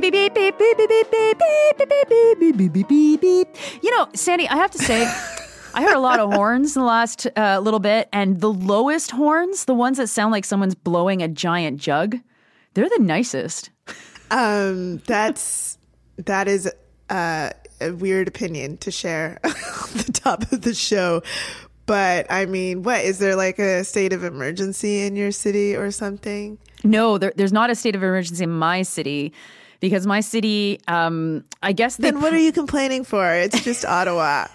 Beep beep beep beep beep beep beep beep beep beep beep beep beep beep beep beep beep. You know, Sandy, I have to say, I heard a lot of horns in the last uh, little bit, and the lowest horns, the ones that sound like someone's blowing a giant jug, they're the nicest. Um, that's that is uh, a weird opinion to share on the top of the show. But I mean, what is there like a state of emergency in your city or something? No, there, there's not a state of emergency in my city because my city, um, I guess Then what are you complaining for? It's just Ottawa.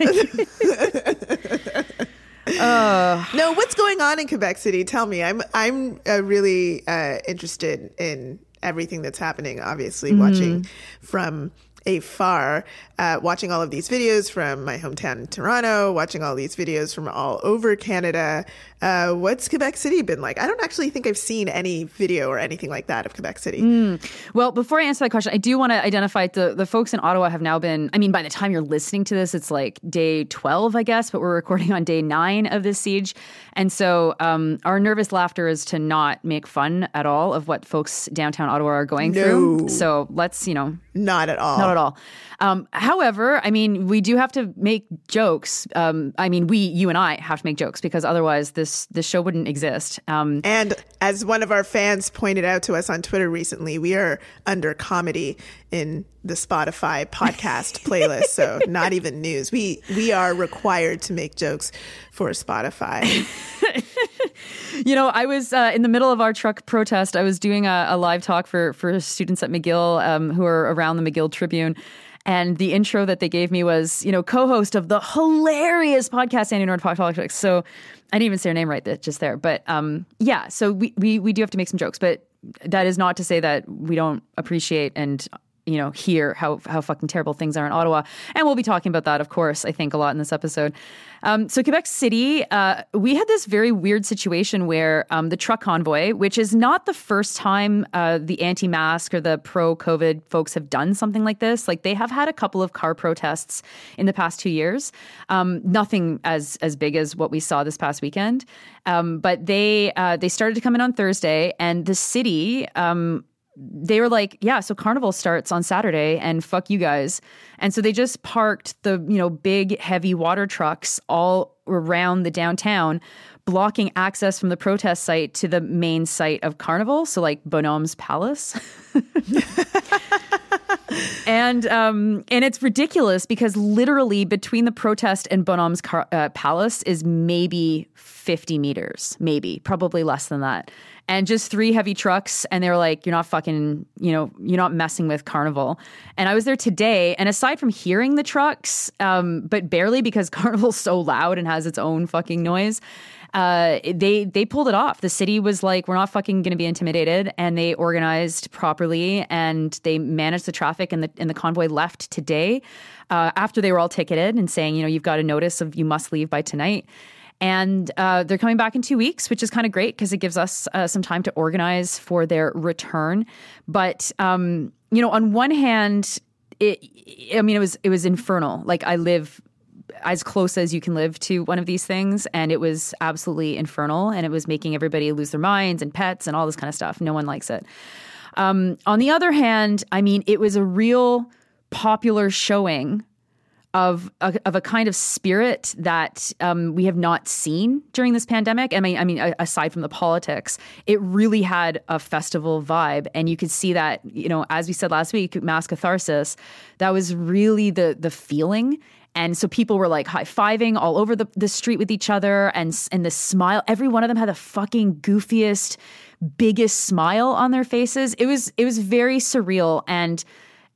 no, what's going on in Quebec City? Tell me. I'm I'm uh, really uh, interested in everything that's happening. Obviously, watching from afar, uh, watching all of these videos from my hometown, Toronto, watching all these videos from all over Canada. Uh, what's Quebec City been like? I don't actually think I've seen any video or anything like that of Quebec City. Well, before I answer that question, I do want to identify the the folks in Ottawa have now been. I mean, by the time you're listening to this, it's like day twelve, I guess, but we're recording on day nine of this siege, and so um, our nervous laughter is to not make fun at all of what folks downtown Ottawa are going No. through. So let's, you know, Not at all. not at all. Um, however, I mean, we do have to make jokes. Um, I mean, we, you and I, have to make jokes because otherwise, this this show wouldn't exist. Um, And as one of our fans pointed out to us on Twitter recently, we are under comedy in the Spotify podcast playlist. So not even news. We we are required to make jokes for Spotify. You know, I was uh, in the middle of our truck protest. I was doing a, a live talk for for students at McGill um, who are around the McGill Tribune. And the intro that they gave me was, you know, co-host of the hilarious podcast Sandy Nord Politics. So I didn't even say her name right just there. But um, yeah, so we, we we do have to make some jokes, but that is not to say that we don't appreciate and you know hear how how fucking terrible things are in Ottawa. And we'll be talking about that, of course, I think a lot in this episode. Um, so Quebec City, uh, we had this very weird situation where um, the truck convoy, which is not the first time uh, the anti-mask or the pro-COVID folks have done something like this. Like they have had a couple of car protests in the past two years. Um, nothing as as big as what we saw this past weekend, um, but they uh, they started to come in on Thursday, and the city. They were like, yeah, so carnival starts on Saturday and fuck you guys. And so they just parked the, you know, big heavy water trucks all around the downtown, blocking access from the protest site to the main site of carnival. So like Bonhomme's Palace. and um, and it's ridiculous because literally between the protest and Bonhomme's car, uh, palace is maybe 50 meters, maybe probably less than that, and just three heavy trucks. And they were like, "You're not fucking, you know, you're not messing with Carnival." And I was there today, and aside from hearing the trucks, um, but barely because Carnival's so loud and has its own fucking noise uh, they they pulled it off. The city was like, we're not fucking going to be intimidated, and they organized properly and they managed the traffic. And the and the convoy left today uh, after they were all ticketed and saying, you know, you've got a notice of you must leave by tonight. And uh, they're coming back in two weeks, which is kind of great because it gives us uh, some time to organize for their return. But um, you know, on one hand, it, I mean, it was it was infernal. Like I live as close as you can live to one of these things and it was absolutely infernal and it was making everybody lose their minds and pets and all this kind of stuff no one likes it um, on the other hand i mean it was a real popular showing of a, of a kind of spirit that um, we have not seen during this pandemic. I mean, I mean, aside from the politics, it really had a festival vibe, and you could see that. You know, as we said last week, mass catharsis. That was really the the feeling. And so people were like high fiving all over the, the street with each other, and and the smile. Every one of them had the fucking goofiest, biggest smile on their faces. It was it was very surreal and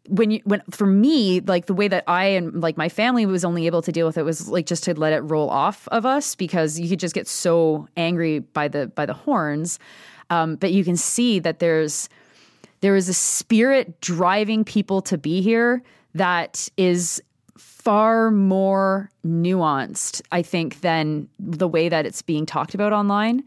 when you when for me like the way that i and like my family was only able to deal with it was like just to let it roll off of us because you could just get so angry by the by the horns. Um, but you can see that there's there is a spirit driving people to be here that is far more nuanced i think than the way that it's being talked about online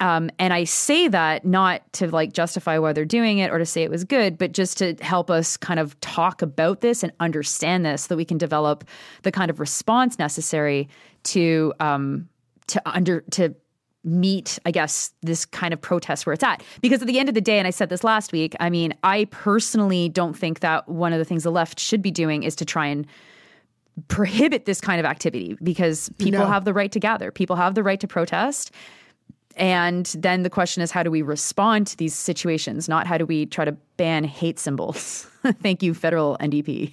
um, and I say that not to like justify why they're doing it or to say it was good, but just to help us kind of talk about this and understand this so that we can develop the kind of response necessary to um, to under to meet, I guess, this kind of protest where it's at. Because at the end of the day, and I said this last week, I mean, I personally don't think that one of the things the left should be doing is to try and prohibit this kind of activity because people No. have the right to gather, people have the right to protest. And then the question is, how do we respond to these situations? Not how do we try to ban hate symbols? Thank you, federal NDP.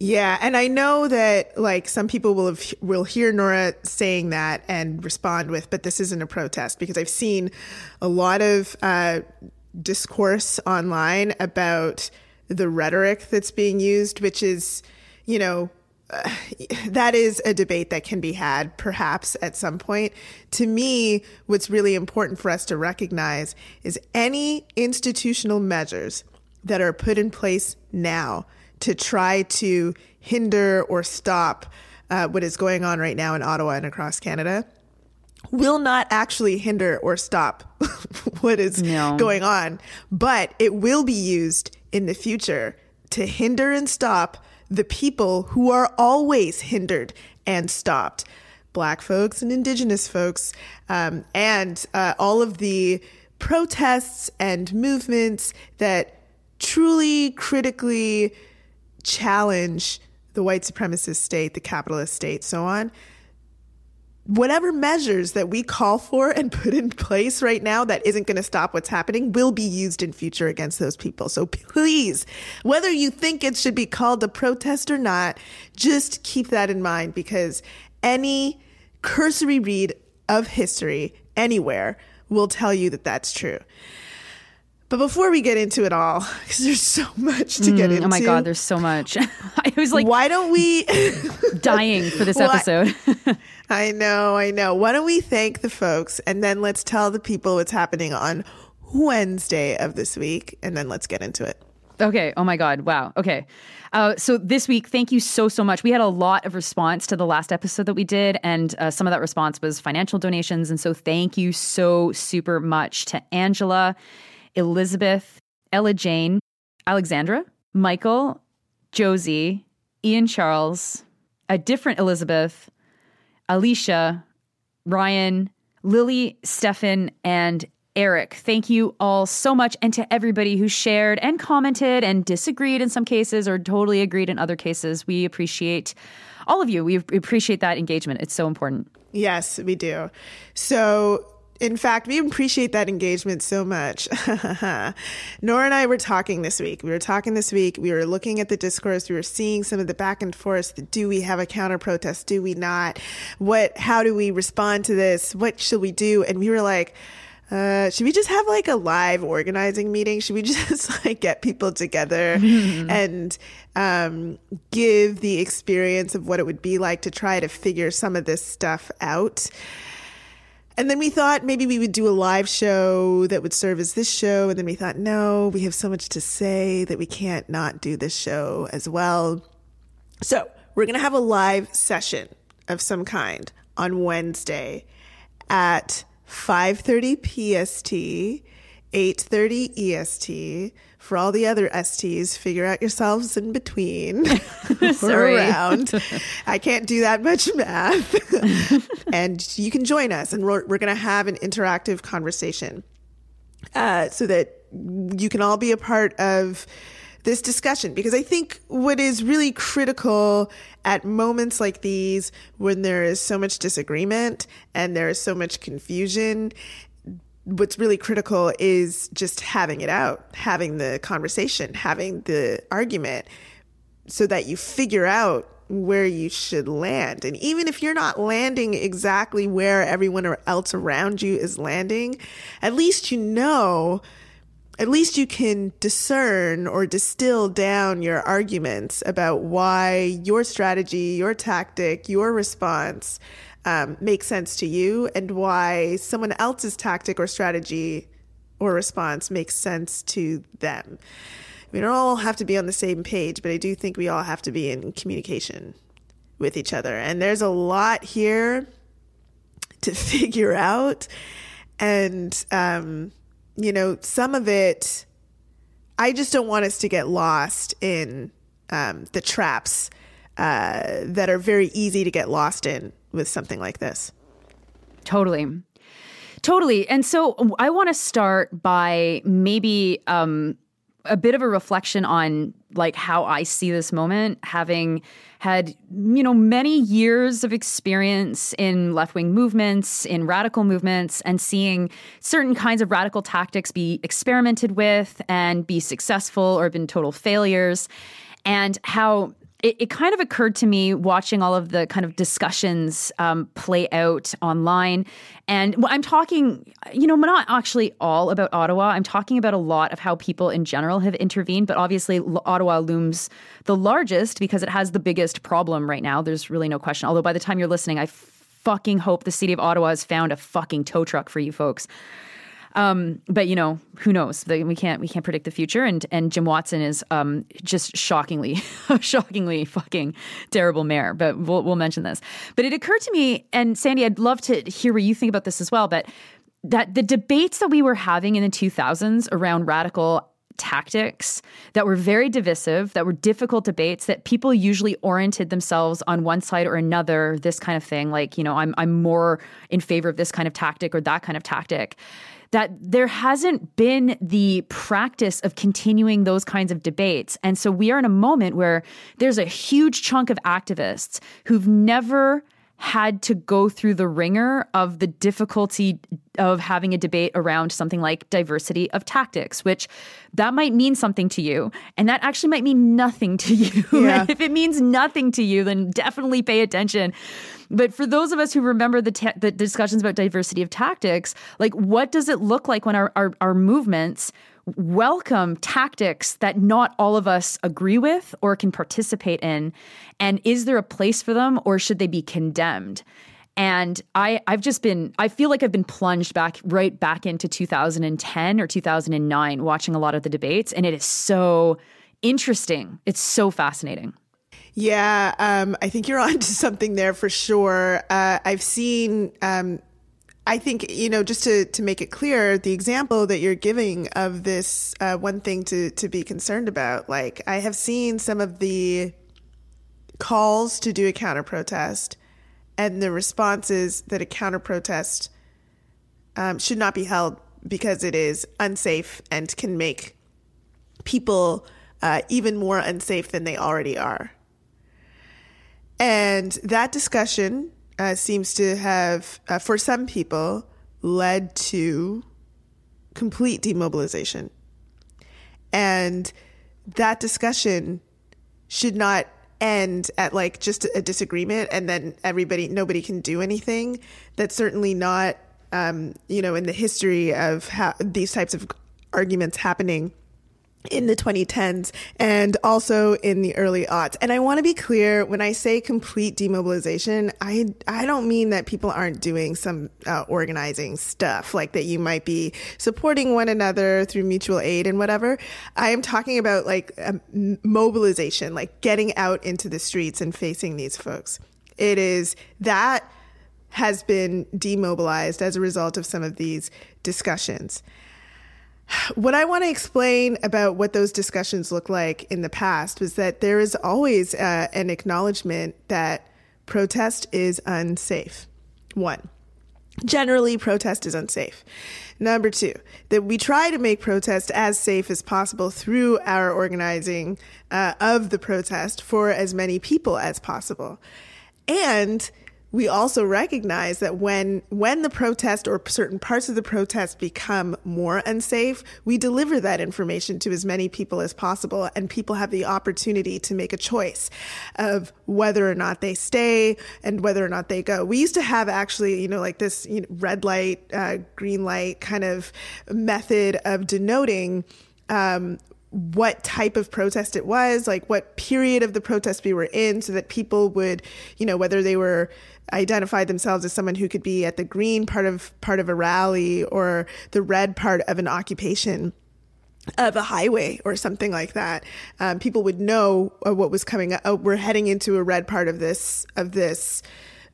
Yeah, and I know that like some people will have, will hear Nora saying that and respond with, "But this isn't a protest," because I've seen a lot of uh, discourse online about the rhetoric that's being used, which is, you know, uh, that is a debate that can be had perhaps at some point. To me, what's really important for us to recognize is any institutional measures that are put in place now to try to hinder or stop uh, what is going on right now in Ottawa and across Canada will not actually hinder or stop what is No. going on, but it will be used in the future to hinder and stop the people who are always hindered and stopped. Black folks and Indigenous folks, um, and uh, all of the protests and movements that truly critically challenge the white supremacist state, the capitalist state, so on whatever measures that we call for and put in place right now that isn't going to stop what's happening will be used in future against those people. So please, whether you think it should be called a protest or not, just keep that in mind because any cursory read of history anywhere will tell you that that's true. But before we get into it all, because there's so much to get into. oh my God, there's so much. I was like why don't we? dying for this episode. I know, I know. Why don't we thank the folks and then let's tell the people what's happening on Wednesday of this week and then let's get into it. Okay. Oh my God. Wow. Okay. Uh, so this week, thank you so, so much. We had a lot of response to the last episode that we did, and uh, some of that response was financial donations. And so thank you so super much to Angela, Elizabeth, Ella Jane, Alexandra, Michael, Josie, Ian Charles, a different Elizabeth, Alicia, Ryan, Lily, Stefan, and Eric. Thank you all so much. And to everybody who shared and commented and disagreed in some cases or totally agreed in other cases. We appreciate all of you. We appreciate that engagement. It's so important. Yes, we do. So, in fact, we appreciate that engagement so much. Nora and I were talking this week. We were talking this week. We were looking at the discourse. We were seeing some of the back and forth. Do we have a counter protest? Do we not? What? How do we respond to this? What should we do? And we were like. Uh, should we just have like a live organizing meeting? Should we just like get people together and um, give the experience of what it would be like to try to figure some of this stuff out? And then we thought maybe we would do a live show that would serve as this show. And then we thought, no, we have so much to say that we can't not do this show as well. So we're going to have a live session of some kind on Wednesday at 5:30 PST, 8:30 EST. For all the other STs, figure out yourselves in between or around. I can't do that much math. and you can join us, and we're, we're going to have an interactive conversation uh, so that you can all be a part of this discussion because I think what is really critical at moments like these when there is so much disagreement and there is so much confusion what's really critical is just having it out having the conversation having the argument so that you figure out where you should land. And even if you're not landing exactly where everyone else around you is landing, at least you know, at least you can discern or distill down your arguments about why your strategy, your tactic, your response um, makes sense to you and why someone else's tactic or strategy or response makes sense to them. We don't all have to be on the same page, but I do think we all have to be in communication with each other. And there's a lot here to figure out. And, um, you know, some of it, I just don't want us to get lost in um, the traps uh, that are very easy to get lost in with something like this. Totally. Totally. And so I want to start by maybe um, a bit of a reflection on like how I see this moment, having had you know many years of experience in left-wing movements, in radical movements, and seeing certain kinds of radical tactics be experimented with and be successful or been total failures, and how it, it, kind of occurred to me watching all of the kind of discussions um, play out online. And I'm talking, you know, not actually all about Ottawa. I'm talking about a lot of how people in general have intervened. But obviously, Ottawa looms the largest because it has the biggest problem right now. There's really no question. Although by the time you're listening, I fucking hope the city of Ottawa has found a fucking tow truck for you folks. Um, but you know, who knows? We can't we can't predict the future. And and Jim Watson is um, just shockingly, shockingly fucking terrible mayor. But we'll we'll mention this. But it occurred to me, and Sandy, I'd love to hear what you think about this as well. But that the debates that we were having in the 2000s around radical tactics that were very divisive, that were difficult debates, that people usually oriented themselves on one side or another, this kind of thing. Like, you know, I'm, I'm more in favor of this kind of tactic or that kind of tactic that there hasn't been the practice of continuing those kinds of debates. And so we are in a moment where there's a huge chunk of activists who've never had to go through the ringer of the difficulty of having a debate around something like diversity of tactics, which that might mean something to you. And that actually might mean nothing to you. Yeah. if it means nothing to you, then definitely pay attention. But for those of us who remember the, ta- the discussions about diversity of tactics, like what does it look like when our, our, our movements welcome tactics that not all of us agree with or can participate in? And is there a place for them or should they be condemned? And I, I've just been, I feel like I've been plunged back, right back into 2010 or 2009, watching a lot of the debates. And it is so interesting. It's so fascinating. Yeah, um, I think you're on to something there for sure. Uh, I've seen um, I think you know just to to make it clear, the example that you're giving of this uh, one thing to to be concerned about. Like I have seen some of the calls to do a counter protest, and the responses that a counter protest um, should not be held because it is unsafe and can make people uh, even more unsafe than they already are. And that discussion uh, seems to have, uh, for some people, led to complete demobilization. And that discussion should not end at like just a disagreement and then everybody, nobody can do anything. That's certainly not, um, you know, in the history of how these types of arguments happening in the 2010s and also in the early aughts. And I want to be clear when I say complete demobilization, I I don't mean that people aren't doing some uh, organizing stuff like that you might be supporting one another through mutual aid and whatever. I am talking about like um, mobilization, like getting out into the streets and facing these folks. It is that has been demobilized as a result of some of these discussions. What I want to explain about what those discussions look like in the past was that there is always uh, an acknowledgement that protest is unsafe. One, generally, protest is unsafe. Number two, that we try to make protest as safe as possible through our organizing uh, of the protest for as many people as possible. And we also recognize that when when the protest or certain parts of the protest become more unsafe, we deliver that information to as many people as possible, and people have the opportunity to make a choice of whether or not they stay and whether or not they go. We used to have actually, you know, like this you know, red light, uh, green light kind of method of denoting. Um, what type of protest it was, like what period of the protest we were in, so that people would, you know, whether they were identified themselves as someone who could be at the green part of part of a rally or the red part of an occupation of a highway or something like that. Um, people would know uh, what was coming up. Oh, we're heading into a red part of this of this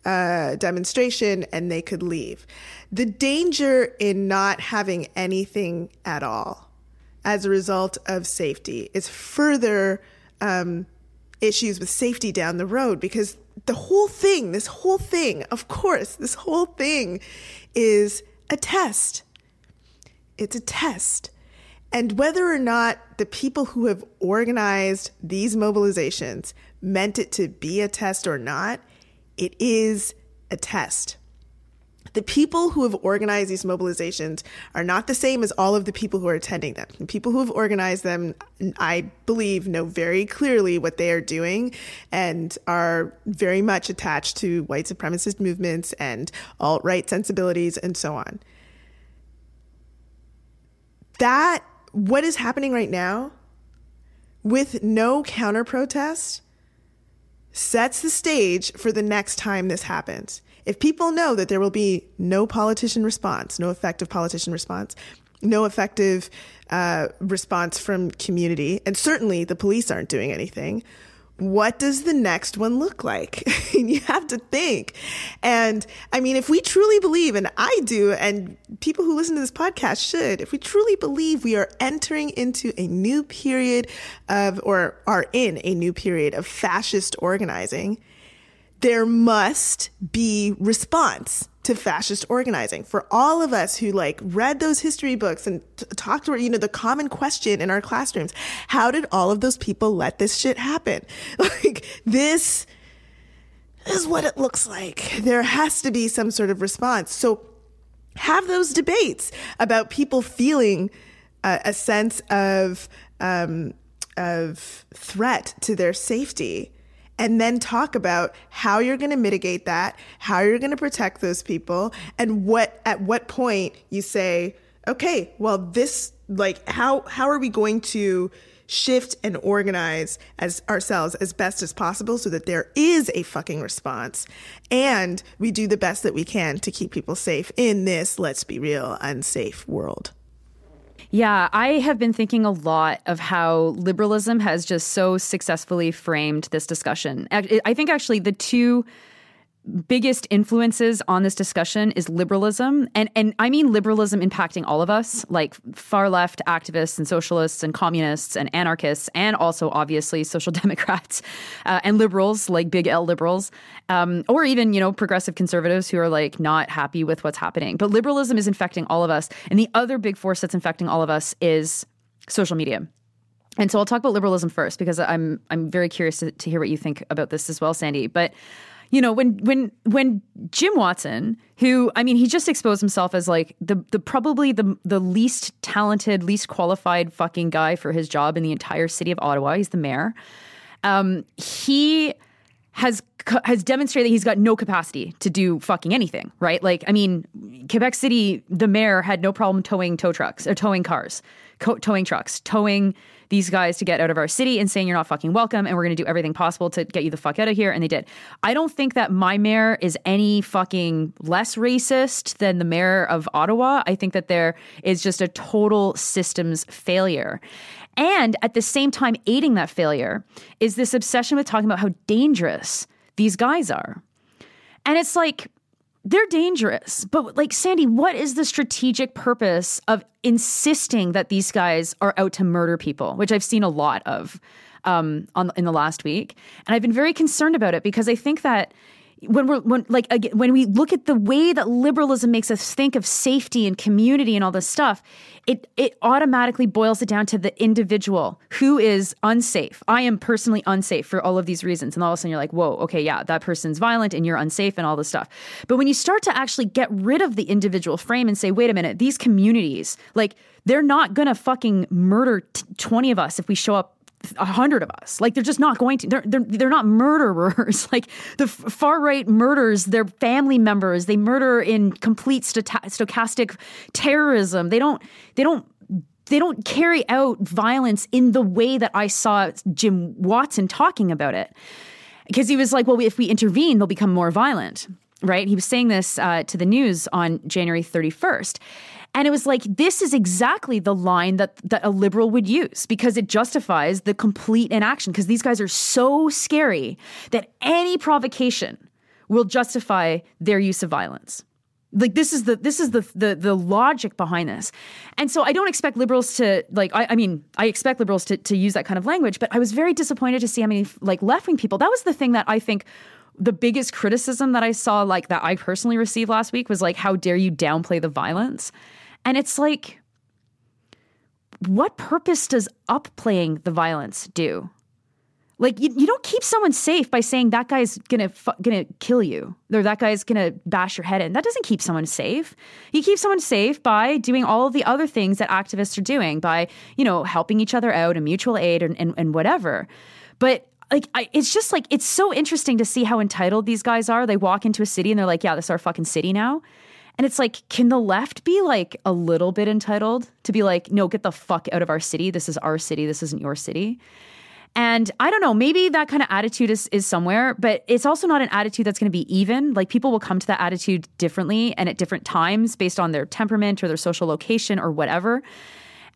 uh, demonstration, and they could leave. The danger in not having anything at all as a result of safety It's further um, issues with safety down the road because the whole thing, this whole thing, of course, this whole thing is a test. It's a test. And whether or not the people who have organized these mobilizations meant it to be a test or not, it is a test. The people who have organized these mobilizations are not the same as all of the people who are attending them. The people who have organized them, I believe, know very clearly what they are doing and are very much attached to white supremacist movements and alt right sensibilities and so on. That, what is happening right now, with no counter protest, sets the stage for the next time this happens. If people know that there will be no politician response, no effective politician response, no effective uh, response from community, and certainly the police aren't doing anything, what does the next one look like? you have to think. And I mean, if we truly believe, and I do, and people who listen to this podcast should, if we truly believe we are entering into a new period of, or are in a new period of fascist organizing, there must be response to fascist organizing. For all of us who like read those history books and t- talked to you know the common question in our classrooms how did all of those people let this shit happen? Like this is what it looks like. There has to be some sort of response. So have those debates about people feeling a, a sense of um, of threat to their safety and then talk about how you're going to mitigate that, how you're going to protect those people, and what at what point you say, okay, well this like how how are we going to shift and organize as ourselves as best as possible so that there is a fucking response and we do the best that we can to keep people safe in this let's be real unsafe world. Yeah, I have been thinking a lot of how liberalism has just so successfully framed this discussion. I think actually the two biggest influences on this discussion is liberalism. And and I mean liberalism impacting all of us like far left activists and socialists and communists and anarchists and also obviously social democrats uh, and liberals like big L liberals um, or even you know progressive conservatives who are like not happy with what's happening. But liberalism is infecting all of us. And the other big force that's infecting all of us is social media. And so I'll talk about liberalism first because I'm I'm very curious to, to hear what you think about this as well Sandy. But you know, when when when Jim Watson, who I mean, he just exposed himself as like the the probably the the least talented, least qualified fucking guy for his job in the entire city of Ottawa. He's the mayor. Um, he has has demonstrated that he's got no capacity to do fucking anything, right? Like, I mean, Quebec City, the mayor had no problem towing tow trucks or towing cars, co- towing trucks, towing these guys to get out of our city and saying you're not fucking welcome and we're going to do everything possible to get you the fuck out of here. And they did. I don't think that my mayor is any fucking less racist than the mayor of Ottawa. I think that there is just a total systems failure. And at the same time, aiding that failure is this obsession with talking about how dangerous these guys are. And it's like, they're dangerous. But like Sandy, what is the strategic purpose of insisting that these guys are out to murder people, which I've seen a lot of um, on in the last week, and I've been very concerned about it because I think that when we're when like again, when we look at the way that liberalism makes us think of safety and community and all this stuff it it automatically boils it down to the individual who is unsafe. I am personally unsafe for all of these reasons. And all of a sudden you're like whoa okay yeah that person's violent and you're unsafe and all this stuff. But when you start to actually get rid of the individual frame and say wait a minute these communities like they're not gonna fucking murder t- 20 of us if we show up a hundred of us. Like they're just not going to. They're they're, they're not murderers. like the far right murders their family members. They murder in complete stochastic terrorism. They don't. They don't. They don't carry out violence in the way that I saw Jim Watson talking about it, because he was like, "Well, if we intervene, they'll become more violent." Right? He was saying this uh, to the news on January thirty first, and it was like, this is exactly the line that, that a liberal would use because it justifies the complete inaction. Because these guys are so scary that any provocation will justify their use of violence. Like this is the this is the the the logic behind this, and so I don't expect liberals to like. I, I mean, I expect liberals to to use that kind of language, but I was very disappointed to see how many like left wing people. That was the thing that I think the biggest criticism that I saw, like that I personally received last week, was like, how dare you downplay the violence? And it's like, what purpose does upplaying the violence do? Like you, you don't keep someone safe by saying that guy's gonna fu- gonna kill you or that guy's gonna bash your head in. That doesn't keep someone safe. You keep someone safe by doing all of the other things that activists are doing by you know helping each other out and mutual aid and, and, and whatever. But like I, it's just like it's so interesting to see how entitled these guys are. They walk into a city and they're like, "Yeah, this is our fucking city now." And it's like, can the left be like a little bit entitled to be like, "No, get the fuck out of our city. This is our city. This isn't your city." And I don't know, maybe that kind of attitude is, is somewhere, but it's also not an attitude that's going to be even. Like people will come to that attitude differently and at different times based on their temperament or their social location or whatever.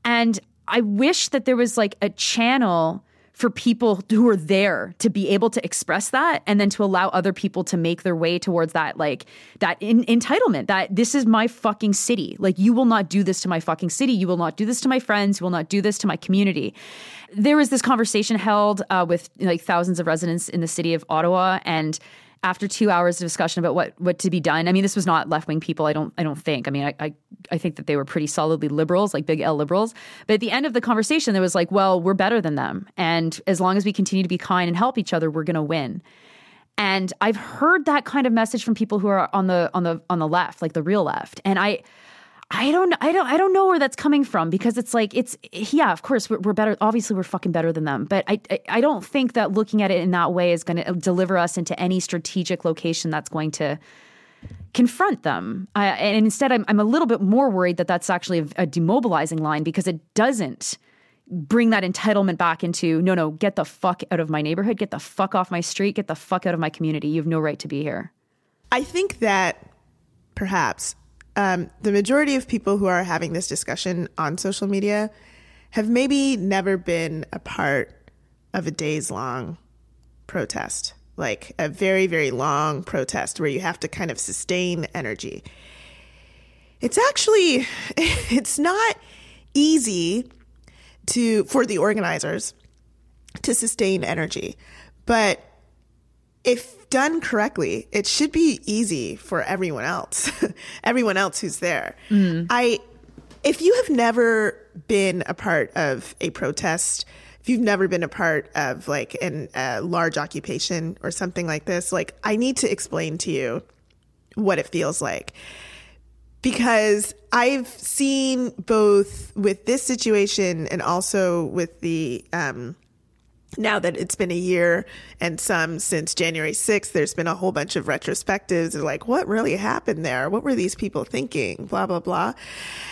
And I wish that there was like a channel for people who are there to be able to express that and then to allow other people to make their way towards that like that in- entitlement that this is my fucking city. Like you will not do this to my fucking city. You will not do this to my friends. You will not do this to my community. There was this conversation held uh, with like thousands of residents in the city of ottawa and after two hours of discussion about what what to be done. I mean, this was not left wing people. I don't I don't think. I mean, I, I I think that they were pretty solidly liberals, like big L liberals. But at the end of the conversation, there was like, well, we're better than them, and as long as we continue to be kind and help each other, we're going to win. And I've heard that kind of message from people who are on the on the on the left, like the real left, and I. I don't, I don't, I don't know where that's coming from because it's like it's, yeah, of course we're, we're better. Obviously, we're fucking better than them, but I, I, I don't think that looking at it in that way is going to uh, deliver us into any strategic location that's going to confront them. I, and instead, I'm, I'm a little bit more worried that that's actually a, a demobilizing line because it doesn't bring that entitlement back into no, no, get the fuck out of my neighborhood, get the fuck off my street, get the fuck out of my community. You have no right to be here. I think that perhaps um, the majority of people who are having this discussion on social media have maybe never been a part of a days long protest, like a very, very long protest where you have to kind of sustain energy. It's actually, it's not easy to, for the organizers to sustain energy, but if done correctly, it should be easy for everyone else, everyone else who's there. I, if you have never been a part of a protest, if you've never been a part of like an, a large occupation or something like this, like I need to explain to you what it feels like because I've seen both with this situation and also with the um, now that it's been a year and some since January 6th, there's been a whole bunch of retrospectives of like, what really happened there? What were these people thinking? Blah, blah, blah.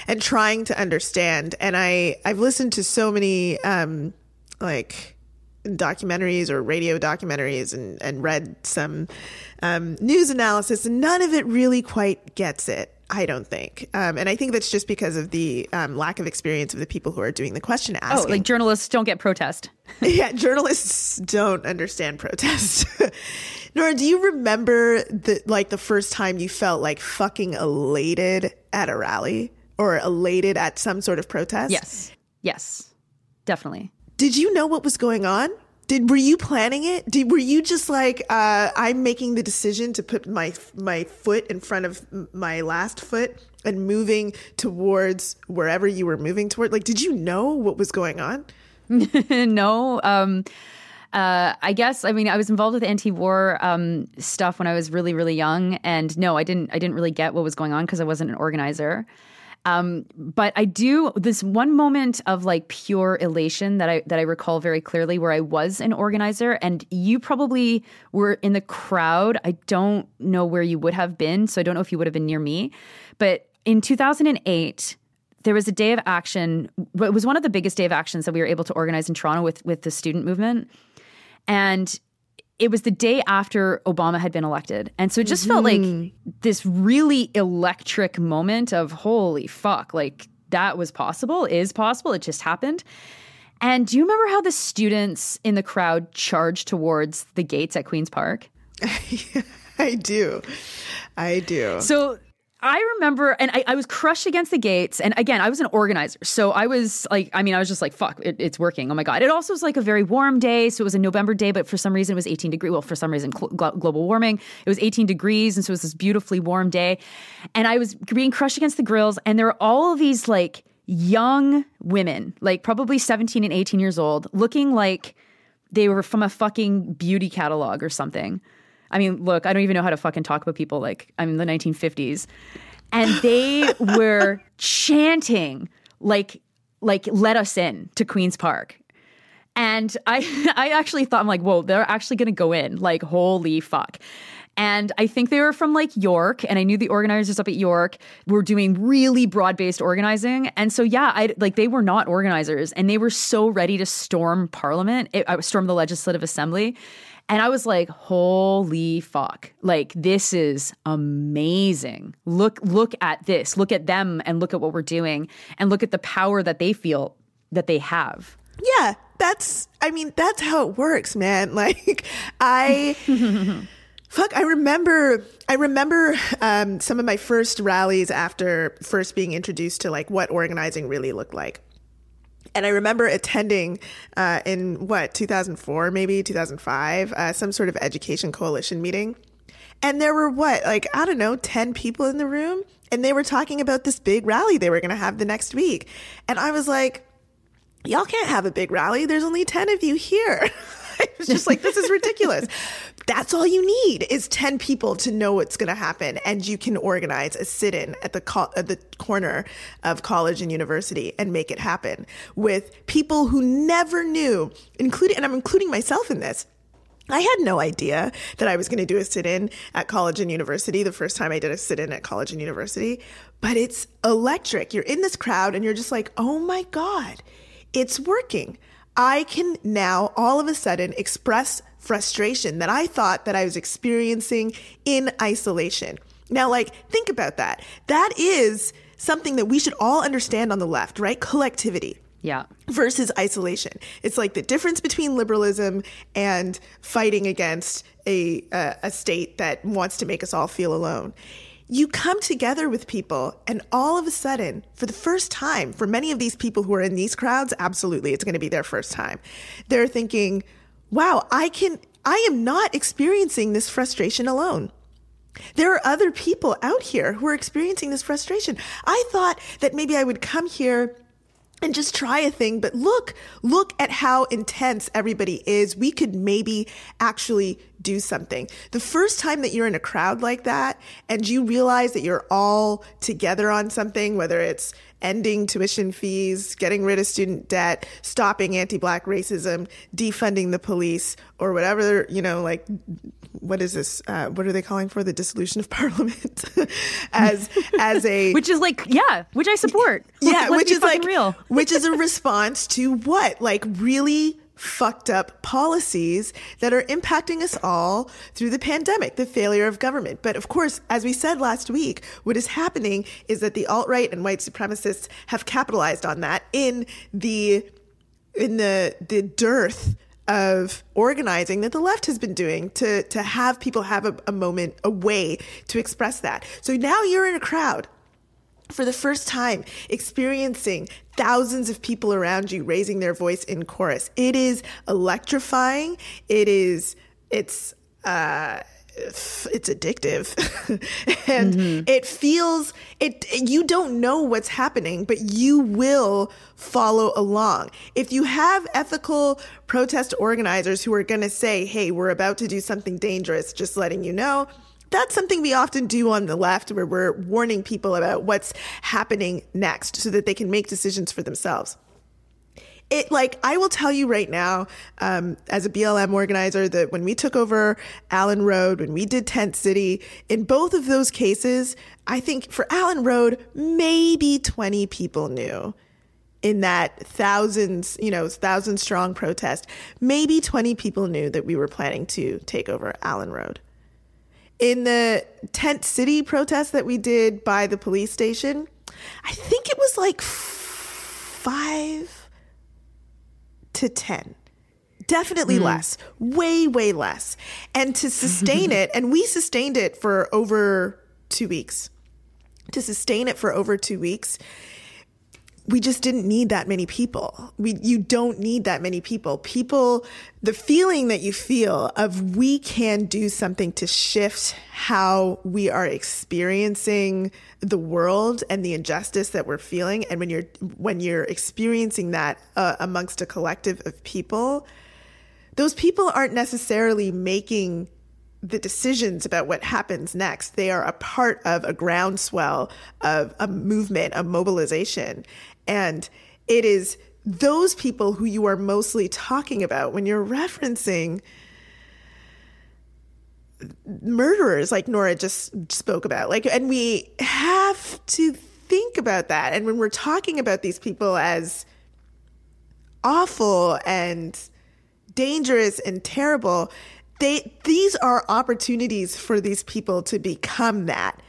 And trying to understand. And I, I've listened to so many, um, like, documentaries or radio documentaries and, and read some um, news analysis, and none of it really quite gets it. I don't think. Um, and I think that's just because of the um, lack of experience of the people who are doing the question asking. Oh, like journalists don't get protest. yeah, journalists don't understand protest. Nora, do you remember the like the first time you felt like fucking elated at a rally or elated at some sort of protest? Yes. Yes. Definitely. Did you know what was going on? Did were you planning it? Did were you just like uh, I'm making the decision to put my my foot in front of my last foot and moving towards wherever you were moving toward? Like, did you know what was going on? no. Um, uh, I guess I mean I was involved with anti-war um, stuff when I was really really young, and no, I didn't I didn't really get what was going on because I wasn't an organizer. Um, but I do this one moment of like pure elation that I that I recall very clearly where I was an organizer and you probably were in the crowd. I don't know where you would have been, so I don't know if you would have been near me. But in 2008, there was a day of action. It was one of the biggest day of actions that we were able to organize in Toronto with with the student movement, and it was the day after Obama had been elected. And so it just felt like mm-hmm. this really electric moment of holy fuck, like that was possible, is possible, it just happened. And do you remember how the students in the crowd charged towards the gates at Queen's Park? I do. I do. So I remember, and I, I, was crushed against the gates. And again, I was an organizer. So I was like, I mean, I was just like, fuck, it, it's working. Oh my God. It also was like a very warm day. So it was a November day, but for some reason it was 18 degrees. Well, for some reason, cl- global warming, it was 18 degrees. And so it was this beautifully warm day. And I was being crushed against the grills. And there were all of these like young women, like probably 17 and 18 years old, looking like they were from a fucking beauty catalog or something. I mean, look, I don't even know how to fucking talk about people like I'm in the 1950s. And they were chanting like like let us in to Queen's Park. And I I actually thought I'm like, whoa, they're actually gonna go in. Like, holy fuck. And I think they were from like York, and I knew the organizers up at York were doing really broad based organizing. And so, yeah, I like they were not organizers, and they were so ready to storm Parliament, it, I storm the Legislative Assembly. And I was like, holy fuck. Like this is amazing. Look look at this. Look at them and look at what we're doing and look at the power that they feel that they have. Yeah, that's I mean, that's how it works, man. Like I Fuck, I remember I remember um, some of my first rallies after first being introduced to like what organizing really looked like. And I remember attending uh, in what 2004, maybe 2005, uh, some sort of education coalition meeting, and there were what like I don't know, 10 people in the room, and they were talking about this big rally they were going to have the next week, and I was like, y'all can't have a big rally. There's only 10 of you here. I was just like, this is ridiculous. That's all you need is 10 people to know what's going to happen. And you can organize a sit in at the, co- at the corner of college and university and make it happen with people who never knew, including, and I'm including myself in this. I had no idea that I was going to do a sit in at college and university the first time I did a sit in at college and university, but it's electric. You're in this crowd and you're just like, oh my God, it's working. I can now all of a sudden express frustration that I thought that I was experiencing in isolation. Now, like, think about that. That is something that we should all understand on the left, right? Collectivity. Yeah. Versus isolation. It's like the difference between liberalism and fighting against a, uh, a state that wants to make us all feel alone you come together with people and all of a sudden for the first time for many of these people who are in these crowds absolutely it's going to be their first time they're thinking wow i can i am not experiencing this frustration alone there are other people out here who are experiencing this frustration i thought that maybe i would come here and just try a thing. But look, look at how intense everybody is. We could maybe actually do something. The first time that you're in a crowd like that and you realize that you're all together on something, whether it's ending tuition fees, getting rid of student debt, stopping anti-black racism, defunding the police, or whatever, you know, like what is this? Uh, what are they calling for? The dissolution of parliament as as a which is like yeah, which I support. Yeah, Let's which is like real. which is a response to what like really fucked up policies that are impacting us all through the pandemic, the failure of government. But of course, as we said last week, what is happening is that the alt right and white supremacists have capitalized on that in the in the the dearth of organizing that the left has been doing to to have people have a, a moment, a way to express that. So now you're in a crowd for the first time experiencing thousands of people around you raising their voice in chorus. It is electrifying. It is, it's, uh, it's addictive and mm-hmm. it feels it you don't know what's happening but you will follow along if you have ethical protest organizers who are going to say hey we're about to do something dangerous just letting you know that's something we often do on the left where we're warning people about what's happening next so that they can make decisions for themselves. It like I will tell you right now, um, as a BLM organizer, that when we took over Allen Road, when we did Tent City, in both of those cases, I think for Allen Road, maybe 20 people knew in that thousands, you know, thousand strong protest, maybe 20 people knew that we were planning to take over Allen Road in the tent city protest that we did by the police station, I think it was like five to 10. Definitely mm. less, way, way less. And to sustain it, and we sustained it for over two weeks. to sustain it for over two weeks, we just didn't need that many people. We you don't need that many people. People the feeling that you feel of we can do something to shift how we are experiencing the world and the injustice that we're feeling and when you're when you're experiencing that uh, amongst a collective of people, those people aren't necessarily making the decisions about what happens next. They are a part of a groundswell of a movement, a mobilization. And it is those people who you are mostly talking about when you're referencing murderers like Nora just spoke about. Like and we have to think about that. And when we're talking about these people as awful and dangerous and terrible, they these are opportunities for these people to become that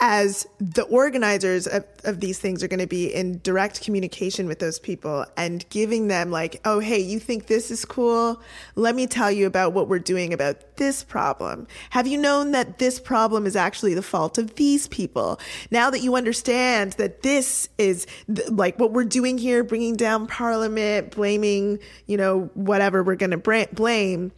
as the organizers of, of these things are going to be in direct communication with those people and giving them like oh hey you think this is cool? Let me tell you about what we're doing about this problem. Have you known that this problem is actually the fault of these people? Now that you understand that this is th- like what we're doing here bringing down parliament blaming you know whatever we're going to blame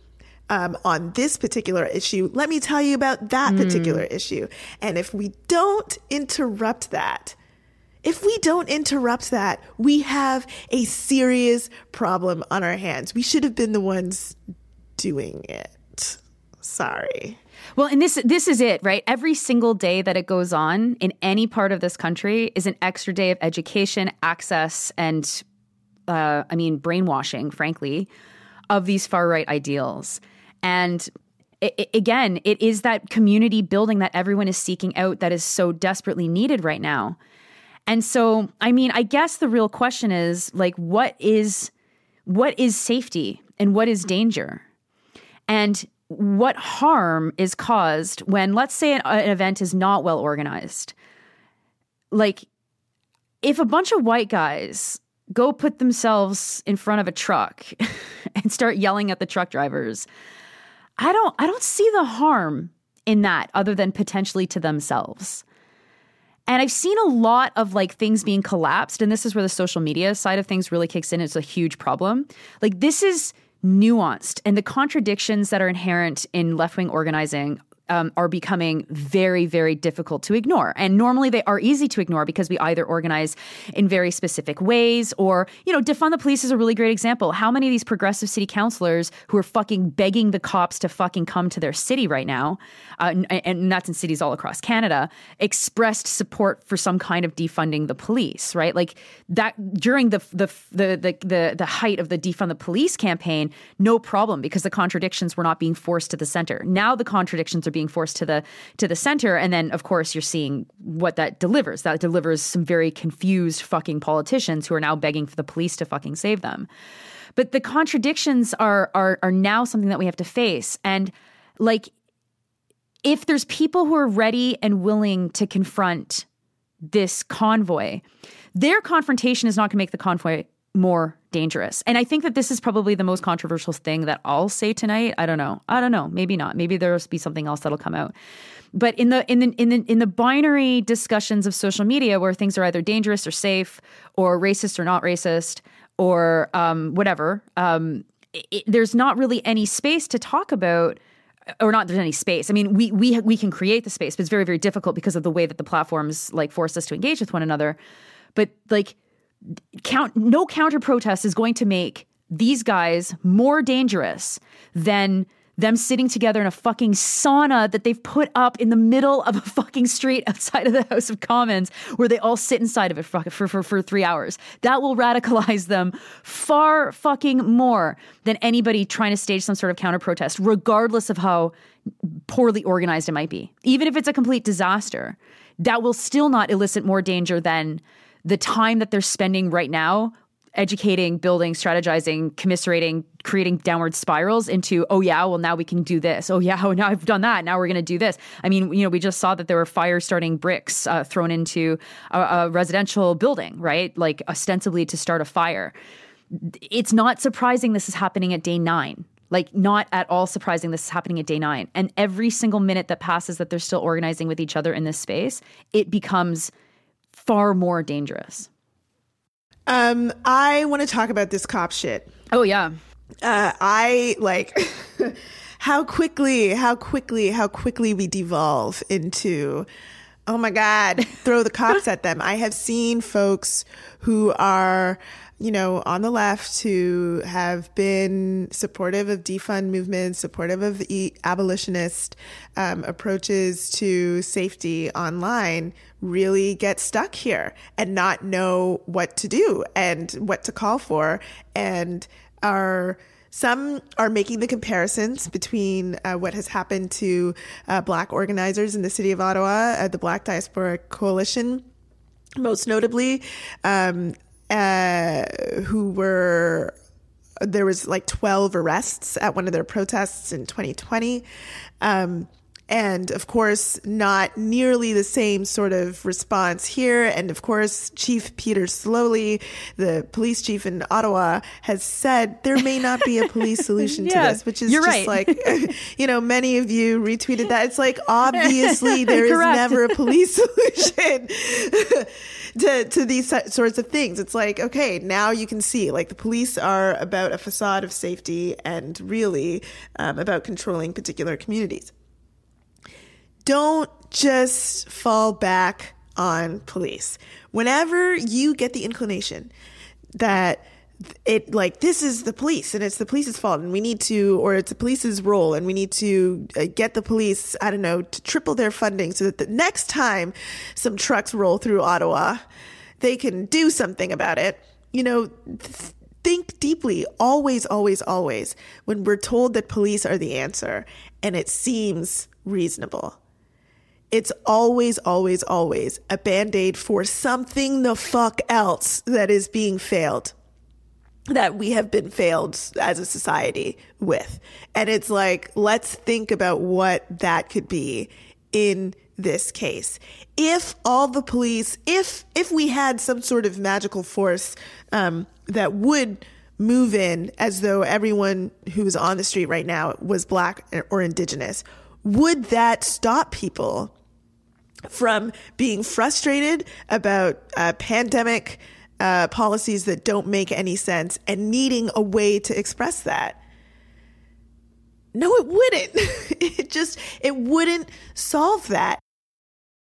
um, on this particular issue. Let me tell you about that mm. particular issue. And if we don't interrupt that, if we don't interrupt that, we have a serious problem on our hands. We should have been the ones doing it. Sorry. Well, and this this is it, right? Every single day that it goes on in any part of this country is an extra day of education, access, and uh, I mean brainwashing, frankly, of these far right ideals. And it, again, it is that community building that everyone is seeking out that is so desperately needed right now. And so, I mean, I guess the real question is like, what is what is safety and what is danger? And what harm is caused when, let's say, an, an event is not well organized? Like, if a bunch of white guys go put themselves in front of a truck and start yelling at the truck drivers, I don't I don't see the harm in that other than potentially to themselves. And I've seen a lot of like things being collapsed and this is where the social media side of things really kicks in. It's a huge problem. Like this is nuanced and the contradictions that are inherent in left-wing organizing um, are becoming very, very difficult to ignore. And normally they are easy to ignore because we either organize in very specific ways or, you know, defund the police is a really great example. How many of these progressive city councilors who are fucking begging the cops to fucking come to their city right now, uh, and, and that's in cities all across Canada, expressed support for some kind of defunding the police, right? Like that during the the the the the, the height of the defund the police campaign, no problem because the contradictions were not being forced to the center. Now the contradictions are being being forced to the to the center. And then of course you're seeing what that delivers. That delivers some very confused fucking politicians who are now begging for the police to fucking save them. But the contradictions are are are now something that we have to face. And like if there's people who are ready and willing to confront this convoy their confrontation is not going to make the convoy more dangerous. And I think that this is probably the most controversial thing that I'll say tonight. I don't know. I don't know. Maybe not. Maybe there'll be something else that'll come out. But in the in the in the in the binary discussions of social media where things are either dangerous or safe or racist or not racist or um, whatever, um, it, there's not really any space to talk about or not there's any space. I mean, we we we can create the space, but it's very very difficult because of the way that the platforms like force us to engage with one another. But like count no counter protest is going to make these guys more dangerous than them sitting together in a fucking sauna that they've put up in the middle of a fucking street outside of the House of Commons where they all sit inside of it for, for, for, for three hours. That will radicalize them far fucking more than anybody trying to stage some sort of counter protest, regardless of how poorly organized it might be. Even if it's a complete disaster, that will still not elicit more danger than the time that they're spending right now educating, building, strategizing, commiserating, creating downward spirals into, oh yeah, well now we can do this. Oh yeah, oh now I've done that. Now we're going to do this. I mean, you know, we just saw that there were fire starting bricks uh, thrown into a, a residential building, right? Like ostensibly to start a fire. It's not surprising this is happening at day nine. Like, not at all surprising this is happening at day nine. And every single minute that passes that they're still organizing with each other in this space, it becomes far more dangerous. Um, I want to talk about this cop shit. Oh, yeah. Uh, I like how quickly, how quickly, how quickly we devolve into, oh my God, throw the cops at them. I have seen folks who are, you know, on the left who have been supportive of defund movements, supportive of e- abolitionist um, approaches to safety online, really get stuck here and not know what to do and what to call for. And are some are making the comparisons between uh, what has happened to uh, black organizers in the city of Ottawa, uh, the Black Diaspora Coalition, most notably, um, uh, who were there was like 12 arrests at one of their protests in 2020. Um, and of course, not nearly the same sort of response here. And of course, Chief Peter Sloly, the police chief in Ottawa, has said there may not be a police solution Yeah, to this, which is you're just right. like, you know, many of you retweeted that. It's like, obviously, there is never a police solution. To, to these sorts of things. It's like, okay, now you can see, like, the police are about a facade of safety and really um, about controlling particular communities don't just fall back on police. Whenever you get the inclination that it like this is the police and it's the police's fault and we need to or it's the police's role and we need to uh, get the police i don't know to triple their funding so that the next time some trucks roll through ottawa they can do something about it you know th- think deeply always always always when we're told that police are the answer and it seems reasonable it's always, always, always a band aid for something the fuck else that is being failed, that we have been failed as a society with. And it's like, let's think about what that could be in this case. If all the police, if if we had some sort of magical force um, that would move in as though everyone who is on the street right now was black or indigenous, would that stop people from being frustrated about uh, pandemic uh, policies that don't make any sense and needing a way to express that. No, it wouldn't. it just, it wouldn't solve that.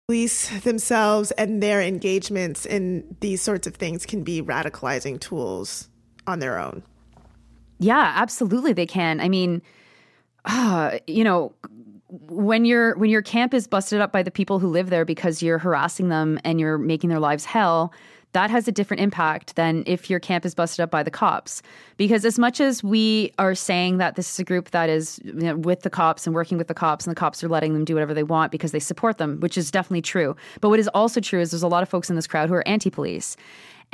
Police themselves and their engagements in these sorts of things can be radicalizing tools on their own. Yeah, absolutely they can. I mean, uh, you know, when your when your camp is busted up by the people who live there because you're harassing them and you're making their lives hell, that has a different impact than if your camp is busted up by the cops. Because as much as we are saying that this is a group that is you know, with the cops and working with the cops, and the cops are letting them do whatever they want because they support them, which is definitely true. But what is also true is there's a lot of folks in this crowd who are anti-police.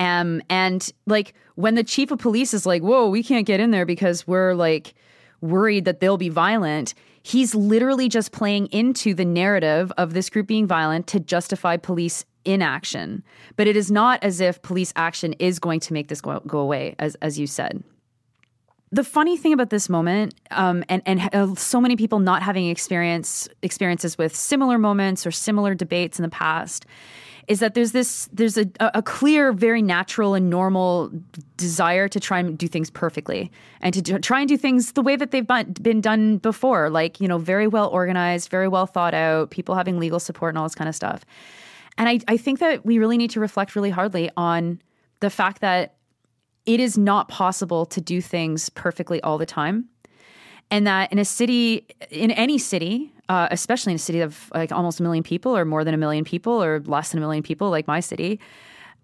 Um, and like when the chief of police is like, "Whoa, we can't get in there because we're like." worried that they'll be violent. He's literally just playing into the narrative of this group being violent to justify police inaction. But it is not as if police action is going to make this go, go away, as, as you said. The funny thing about this moment, um, and and uh, so many people not having experience experiences with similar moments or similar debates in the past, is that there's this there's a, a clear, very natural and normal desire to try and do things perfectly and to do, try and do things the way that they've been, done before, like you know, very well organized, very well thought out, people having legal support and all this kind of stuff. And I, I think that we really need to reflect really hardly on the fact that it is not possible to do things perfectly all the time. And that in a city, in any city, uh, especially in a city of like almost a million people or more than a million people or less than a million people, like my city,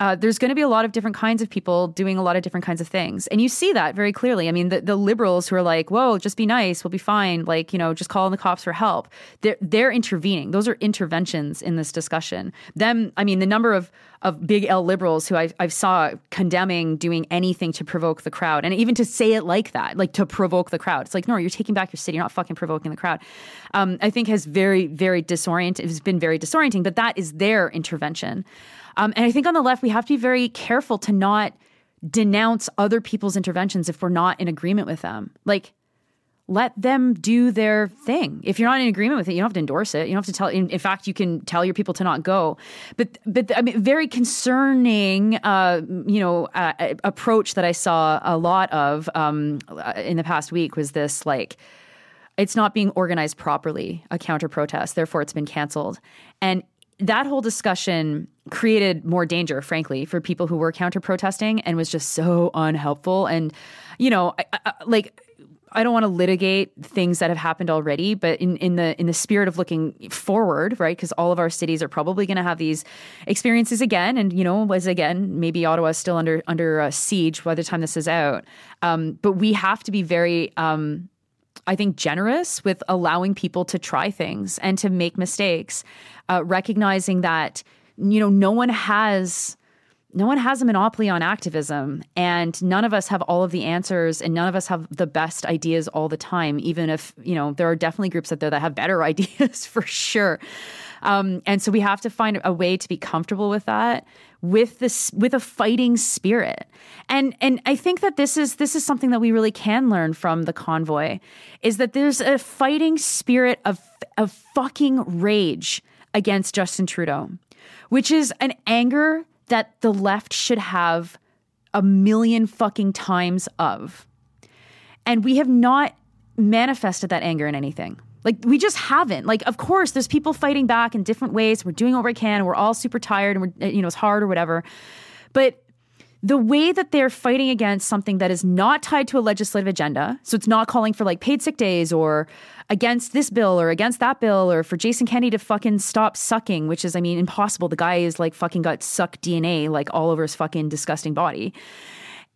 uh, there's going to be a lot of different kinds of people doing a lot of different kinds of things. And you see that very clearly. I mean, the, the liberals who are like, whoa, just be nice, we'll be fine, like, you know, just call in the cops for help. They're, they're intervening. Those are interventions in this discussion. Them, I mean, the number of, of big L liberals who I, I saw condemning doing anything to provoke the crowd and even to say it like that, like to provoke the crowd. It's like, no, you're taking back your city. You're not fucking provoking the crowd. Um, I think has very, very disoriented, has been very disorienting, but that is their intervention. Um, and I think on the left, we have to be very careful to not denounce other people's interventions if we're not in agreement with them. Like, let them do their thing. If you're not in agreement with it, you don't have to endorse it. You don't have to tell. In, in fact, you can tell your people to not go. But but I mean, very concerning, uh, you know, uh, approach that I saw a lot of um, in the past week was this like. It's not being organized properly, a counter protest. Therefore, it's been canceled. And that whole discussion created more danger, frankly, for people who were counter protesting and was just so unhelpful. And, you know, I, I, like, I don't want to litigate things that have happened already, but in, in the in the spirit of looking forward, right? Because all of our cities are probably going to have these experiences again, and you know, was again maybe Ottawa is still under under uh, siege by the time this is out. Um, but we have to be very um, I think, generous with allowing people to try things and to make mistakes, uh, recognizing that, you know, no one has. No one has a monopoly on activism, and none of us have all of the answers, and none of us have the best ideas all the time. Even if you know there are definitely groups out there that have better ideas for sure, um, and so we have to find a way to be comfortable with that, with this with a fighting spirit and and i think that this is this is something that we really can learn from the convoy is that there's a fighting spirit of of fucking rage against justin trudeau which is an anger that the left should have a million fucking times of and we have not manifested that anger in anything like we just haven't. Like, of course, there's people fighting back in different ways. We're doing what we can. We're all super tired, and we're you know it's hard or whatever. But the way that they're fighting against something that is not tied to a legislative agenda, so it's not calling for like paid sick days or against this bill or against that bill or for Jason Kenney to fucking stop sucking, which is, I mean, impossible. The guy is like fucking got suck DNA like all over his fucking disgusting body.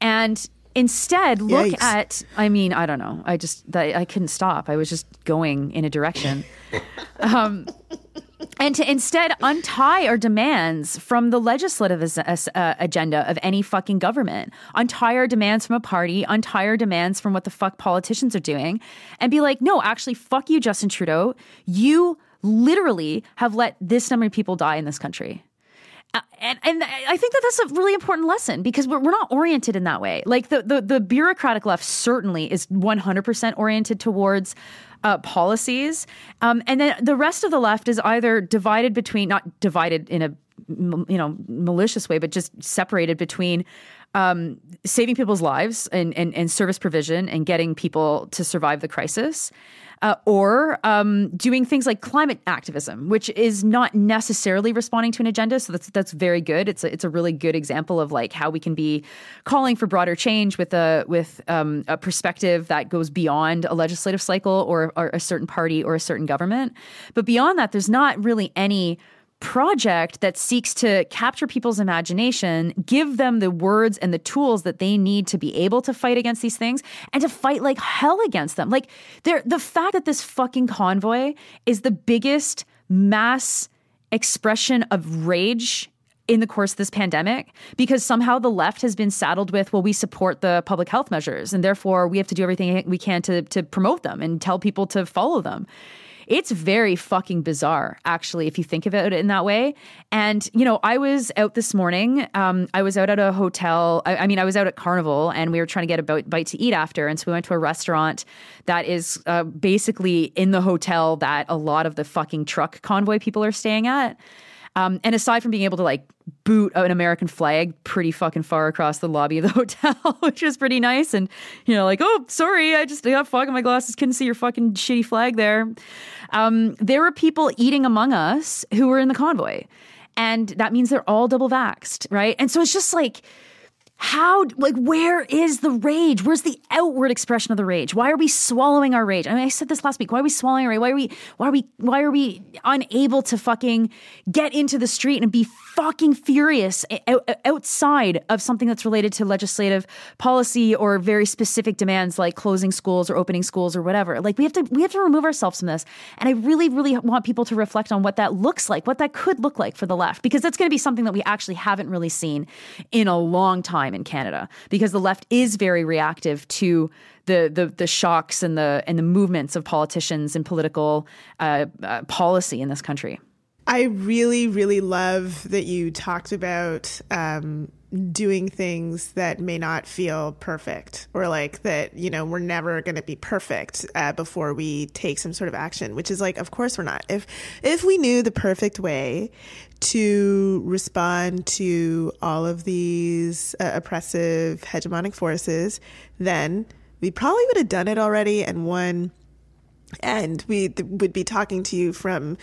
And Instead, look Yikes. at, I mean, I don't know. I just, I couldn't stop. I was just going in a direction. um, and to instead untie our demands from the legislative uh, agenda of any fucking government, untie our demands from a party, untie our demands from what the fuck politicians are doing, and be like, no, actually, fuck you, Justin Trudeau. You literally have let this number of people die in this country. Uh, and and I think that that's a really important lesson because we're, we're not oriented in that way. Like the, the the bureaucratic left certainly is 100% oriented towards uh, policies, um, and then the rest of the left is either divided between not divided in a you know malicious way, but just separated between um, saving people's lives and, and and service provision and getting people to survive the crisis uh, or um, doing things like climate activism, which is not necessarily responding to an agenda. So that's that's very good. It's a, it's a really good example of like how we can be calling for broader change with a with um, a perspective that goes beyond a legislative cycle or, or a certain party or a certain government. But beyond that, there's not really any project that seeks to capture people's imagination, give them the words and the tools that they need to be able to fight against these things and to fight like hell against them. Like the fact that this fucking convoy is the biggest mass expression of rage in the course of this pandemic because somehow the left has been saddled with well we support the public health measures and therefore we have to do everything we can to to promote them and tell people to follow them it's very fucking bizarre, actually, if you think about it in that way. And, you know, I was out this morning. Um, I was out at a hotel. I, I, mean, I was out at Carnival and we were trying to get a bite to eat after. And so we went to a restaurant that is uh, basically in the hotel that a lot of the fucking truck convoy people are staying at. Um, and aside from being able to like boot an American flag pretty fucking far across the lobby of the hotel, which was pretty nice, and you know, like, oh, sorry, I just got fog in my glasses, couldn't see your fucking shitty flag there. Um, there were people eating among us who were in the convoy, and that means they're all double vaxxed, right? And so it's just like how like where is the rage? Where's the outward expression of the rage? Why are we swallowing our rage? I mean i said this last week. Why are we swallowing our rage? Why are we why are we why are we unable to fucking get into the street and be fucking furious outside of something that's related to legislative policy or very specific demands like closing schools or opening schools or whatever? Like we have to we have to remove ourselves from this. And i really really want people to reflect on what that looks like what that could look like for the left because that's going to be something that we actually haven't really seen in a long time in Canada because the left is very reactive to the the, the shocks and the and the movements of politicians and political uh, uh, policy in this country. I really, really love that you talked about um, doing things that may not feel perfect or like that you know we're never going to be perfect uh, before we take some sort of action which is like of course we're not. If if we knew the perfect way to respond to all of these uh, oppressive hegemonic forces then we probably would have done it already and won. And we would be talking to you from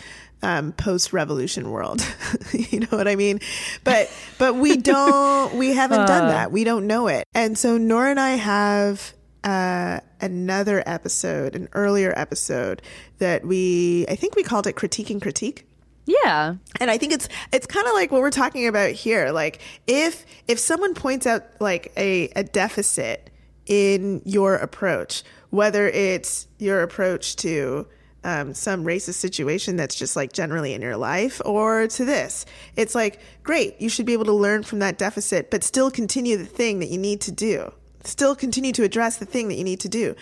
um, post-revolution world. You know what i mean? But but we don't we haven't done that. We don't know it. And so nora and i have uh, another episode an earlier episode that we i think we called it critiquing critique. Yeah. and I think it's it's kind of like what we're talking about here. Like if if someone points out like a, a deficit in your approach, whether it's your approach to um, some racist situation that's just like generally in your life or to this, it's like great. You should be able to learn from that deficit, but still continue the thing that you need to do. Still continue to address the thing that you need to do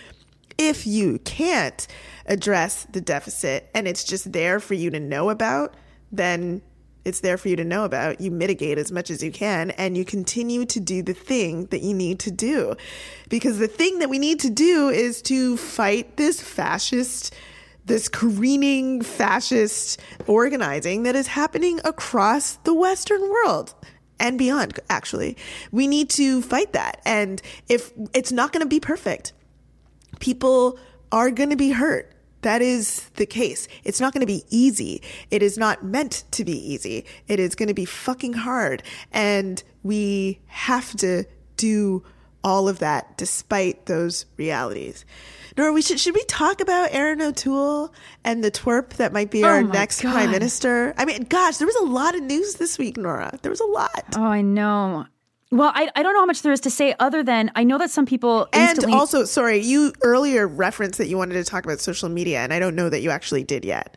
if you can't address the deficit and it's just there for you to know about, then it's there for you to know about. You mitigate as much as you can and you continue to do the thing that you need to do. Because the thing that we need to do is to fight this fascist, this careening fascist organizing that is happening across the Western world and beyond, actually. We need to fight that. And if it's not going to be perfect, people are going to be hurt. That is the case. It's not going to be easy. It is not meant to be easy. It is going to be fucking hard. And we have to do all of that despite those realities. Nora, we should should we talk about Erin O'Toole and the twerp that might be our Oh my next God. prime minister? I mean, gosh, there was a lot of news this week, Nora. There was a lot. Oh, I know. Well, I, I don't know how much there is to say other than I know that some people And also, sorry, you earlier referenced that you wanted to talk about social media, and I don't know that you actually did yet.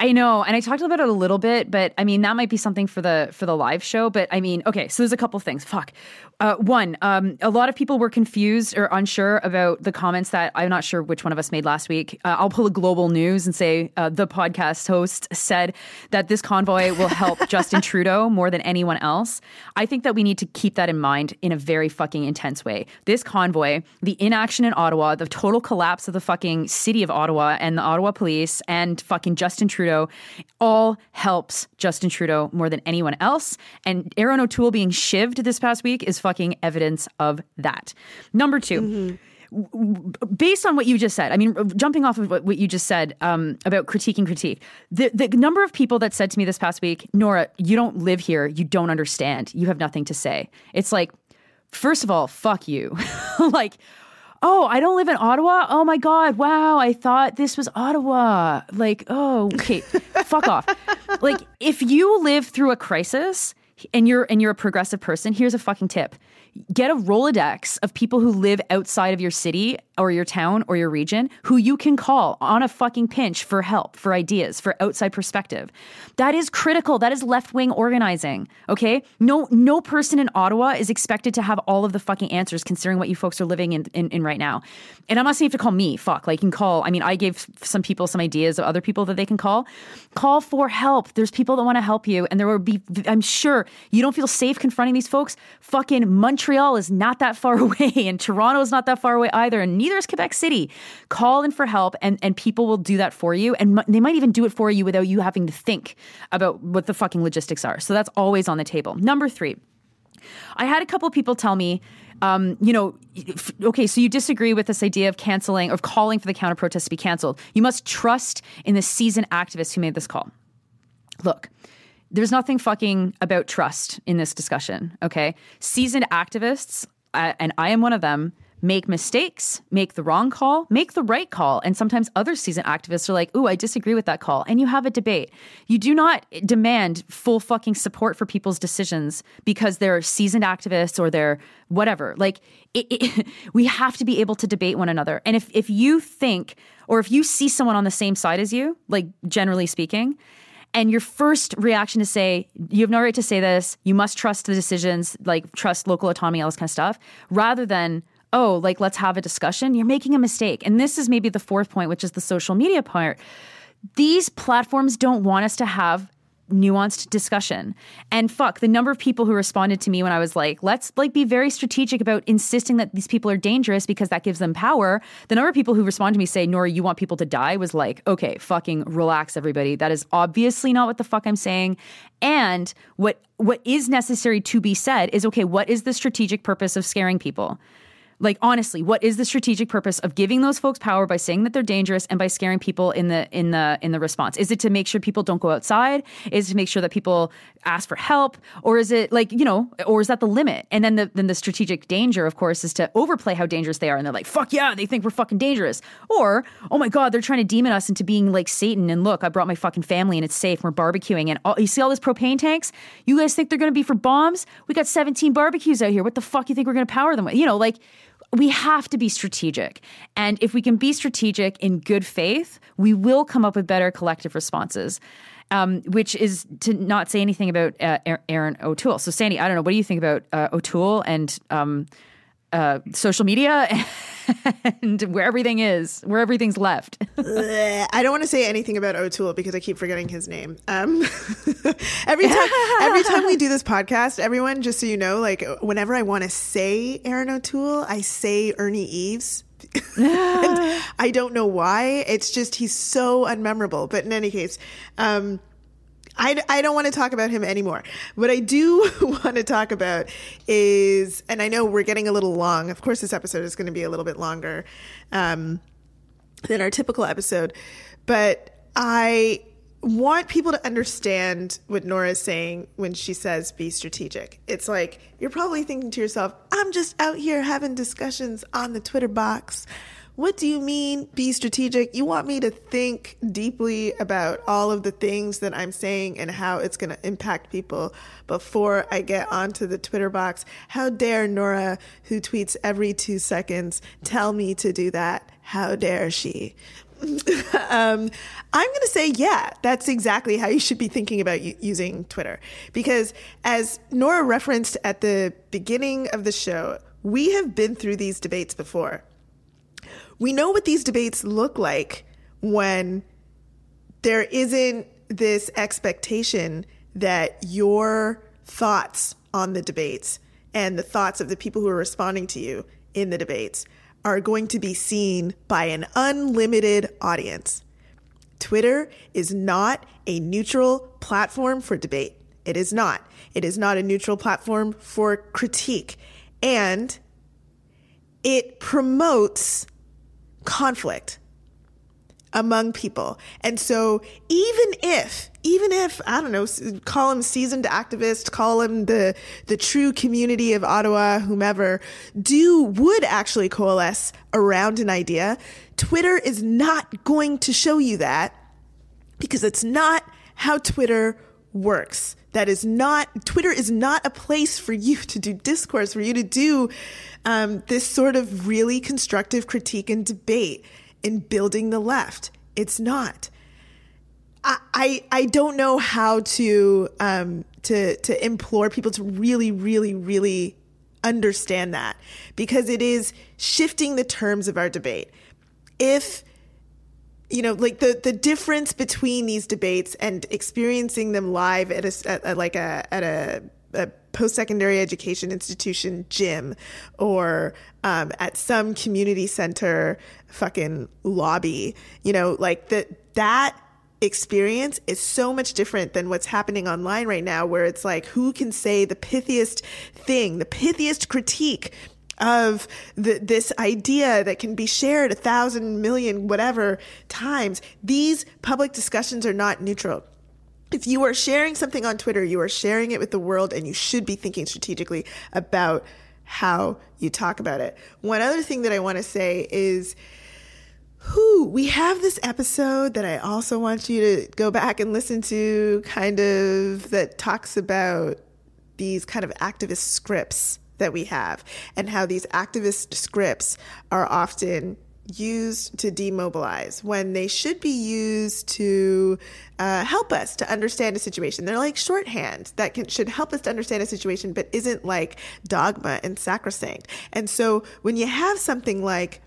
I know, and I talked about it a little bit, but I mean that might be something for the for the live show. But I mean, okay, so there's a couple things. Fuck. Uh, one, um, a lot of people were confused or unsure about the comments that I'm not sure which one of us made last week. Uh, I'll pull a global news and say uh, the podcast host said that this convoy will help Justin Trudeau more than anyone else. I think that we need to keep that in mind in a very fucking intense way. This convoy, the inaction in Ottawa, the total collapse of the fucking city of Ottawa and the Ottawa police and fucking Justin Trudeau all helps Justin Trudeau more than anyone else. And Erin O'Toole being shivved this past week is fucking evidence of that. Number 2 based on what you just said, I mean, jumping off of what, what you just said um, about critiquing critique, the, the number of people that said to me this past week, Nora, you don't live here. You don't understand. You have nothing to say. It's like, first of all, fuck you. like, oh, I don't live in Ottawa. Oh my God. Wow. I thought this was Ottawa. Like, oh, okay. fuck off. Like, if you live through a crisis, and you're and you're a progressive person, here's a fucking tip. Get a Rolodex of people who live outside of your city or your town or your region who you can call on a fucking pinch for help, for ideas, for outside perspective. That is critical. That is left-wing organizing. Okay? No no person in Ottawa is expected to have all of the fucking answers considering what you folks are living in, in, in right now. And I'm not saying you have to call me. Fuck. Like you can call. I mean, I gave some people some ideas of other people that they can call. Call for help. There's people that want to help you. And there will be I'm sure you don't feel safe confronting these folks. Fucking Montreal is not that far away, and Toronto is not that far away either, and neither is Quebec City. Call in for help, and, and people will do that for you. And m- they might even do it for you without you having to think about what the fucking logistics are. So that's always on the table. Number three, I had a couple people tell me, um, you know, okay, so you disagree with this idea of canceling, of calling for the counter protest to be canceled. You must trust in the seasoned activists who made this call. Look, there's nothing fucking about trust in this discussion, okay? Seasoned activists, uh, and I am one of them, make mistakes, make the wrong call, make the right call. And sometimes other seasoned activists are like, ooh, I disagree with that call. And you have a debate. You do not demand full fucking support for people's decisions because they're seasoned activists or they're whatever. Like, it, it, we have to be able to debate one another. And if, if you think, or if you see someone on the same side as you, like generally speaking, and your first reaction is to say you have no right to say this. You must trust the decisions like trust local autonomy all this kind of stuff. Rather than oh like let's have a discussion you're making a mistake. And this is maybe the fourth point which is the social media part. These platforms don't want us to have nuanced discussion. And fuck, the number of people who responded to me when I was like, let's like be very strategic about insisting that these people are dangerous because that gives them power. The number of people who responded to me say, Nora, you want people to die was like, okay, fucking relax everybody. That is obviously not what the fuck I'm saying. And what what is necessary to be said is okay, what is the strategic purpose of scaring people? Like honestly what is the strategic purpose of giving those folks power by saying that they're dangerous and by scaring people in the in the in the response? Is it to make sure people don't go outside? Is it to make sure that people ask for help? Or is it like you know or is that the limit? And then the then the strategic danger of course is to overplay how dangerous they are and they're like fuck yeah they think we're fucking dangerous. Or oh my god they're trying to demon us into being like satan and look i brought my fucking family and it's safe we're barbecuing and all, you see all this propane tanks? You guys think they're going to be for bombs? We got 17 barbecues out here. What the fuck you think we're going to power them with? You know like we have to be strategic. And if we can be strategic in good faith, we will come up with better collective responses. Um, which is to not say anything about uh, Erin O'Toole. So, Sandy, I don't know. What do you think about uh, O'Toole and um, uh, social media and where everything is, where everything's left. I don't want to say anything about O'Toole because I keep forgetting his name. Um, every time, every time we do this podcast, everyone, just so you know, like whenever I want to say Erin O'Toole, I say Ernie Eves. I don't know why. It's just he's so unmemorable. But in any case, um, I, I don't want to talk about him anymore. What I do want to talk about is, and I know we're getting a little long. Of course, this episode is going to be a little bit longer um, than our typical episode, but I want people to understand what Nora is saying when she says be strategic. It's like you're probably thinking to yourself, I'm just out here having discussions on the Twitter box what do you mean be strategic? You want me to think deeply about all of the things that I'm saying and how it's going to impact people before I get onto the Twitter box. How dare Nora, who tweets every two seconds, tell me to do that? How dare she? um, I'm going to say, yeah, that's exactly how you should be thinking about u- using Twitter. Because as Nora referenced at the beginning of the show, we have been through these debates before we know what these debates look like when there isn't this expectation that your thoughts on the debates and the thoughts of the people who are responding to you in the debates are going to be seen by an unlimited audience. Twitter is not a neutral platform for debate. It is not. It is not a neutral platform for critique. And it promotes conflict among people. And so even if even if I don't know, call him seasoned activist, call him the the true community of Ottawa, whomever, do would actually coalesce around an idea, Twitter is not going to show you that because it's not how Twitter works. That is not, Twitter is not a place for you to do discourse, for you to do um, this sort of really constructive critique and debate in building the left. It's not. I, I, I don't know how to, um, to, to implore people to really, really, really understand that because it is shifting the terms of our debate. If you know, like the the difference between these debates and experiencing them live at a at, like a at a, a post secondary education institution gym or um, at some community center fucking lobby. You know, like that that experience is so much different than what's happening online right now, where it's like who can say the pithiest thing, the pithiest critique of the, this idea that can be shared a thousand million whatever times. These public discussions are not neutral. If you are sharing something on Twitter, you are sharing it with the world and you should be thinking strategically about how you talk about it. One other thing that I want to say is who we have this episode that I also want you to go back and listen to kind of that talks about these kind of activist scripts that we have and how these activist scripts are often used to demobilize when they should be used to uh, help us to understand a situation. They're like shorthand that can, should help us to understand a situation, but isn't like dogma and sacrosanct. And so when you have something like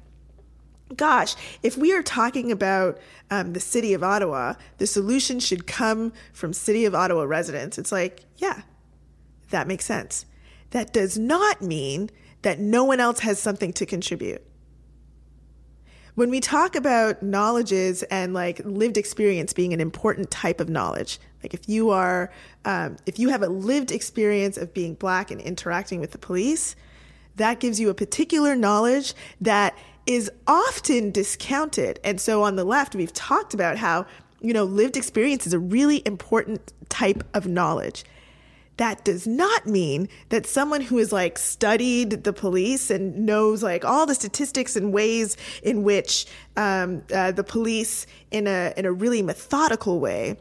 gosh, if we are talking about um, the city of Ottawa, the solution should come from city of Ottawa residents. It's like, yeah, that makes sense. That does not mean that no one else has something to contribute. When we talk about knowledges and like lived experience being an important type of knowledge, like if you are, um, if you have a lived experience of being black and interacting with the police, that gives you a particular knowledge that is often discounted. And so on the left, we've talked about how, you know, lived experience is a really important type of knowledge. That does not mean that someone who has like studied the police and knows like all the statistics and ways in which um, uh, the police, in a in a really methodical way,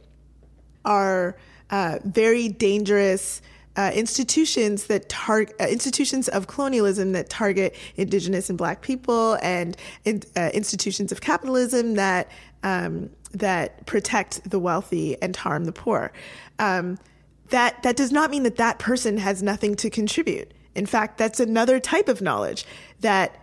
are uh, very dangerous uh, institutions that target uh, institutions of colonialism that target indigenous and black people and in, uh, institutions of capitalism that um, that protect the wealthy and harm the poor. Um, that that does not mean that that person has nothing to contribute. In fact, that's another type of knowledge that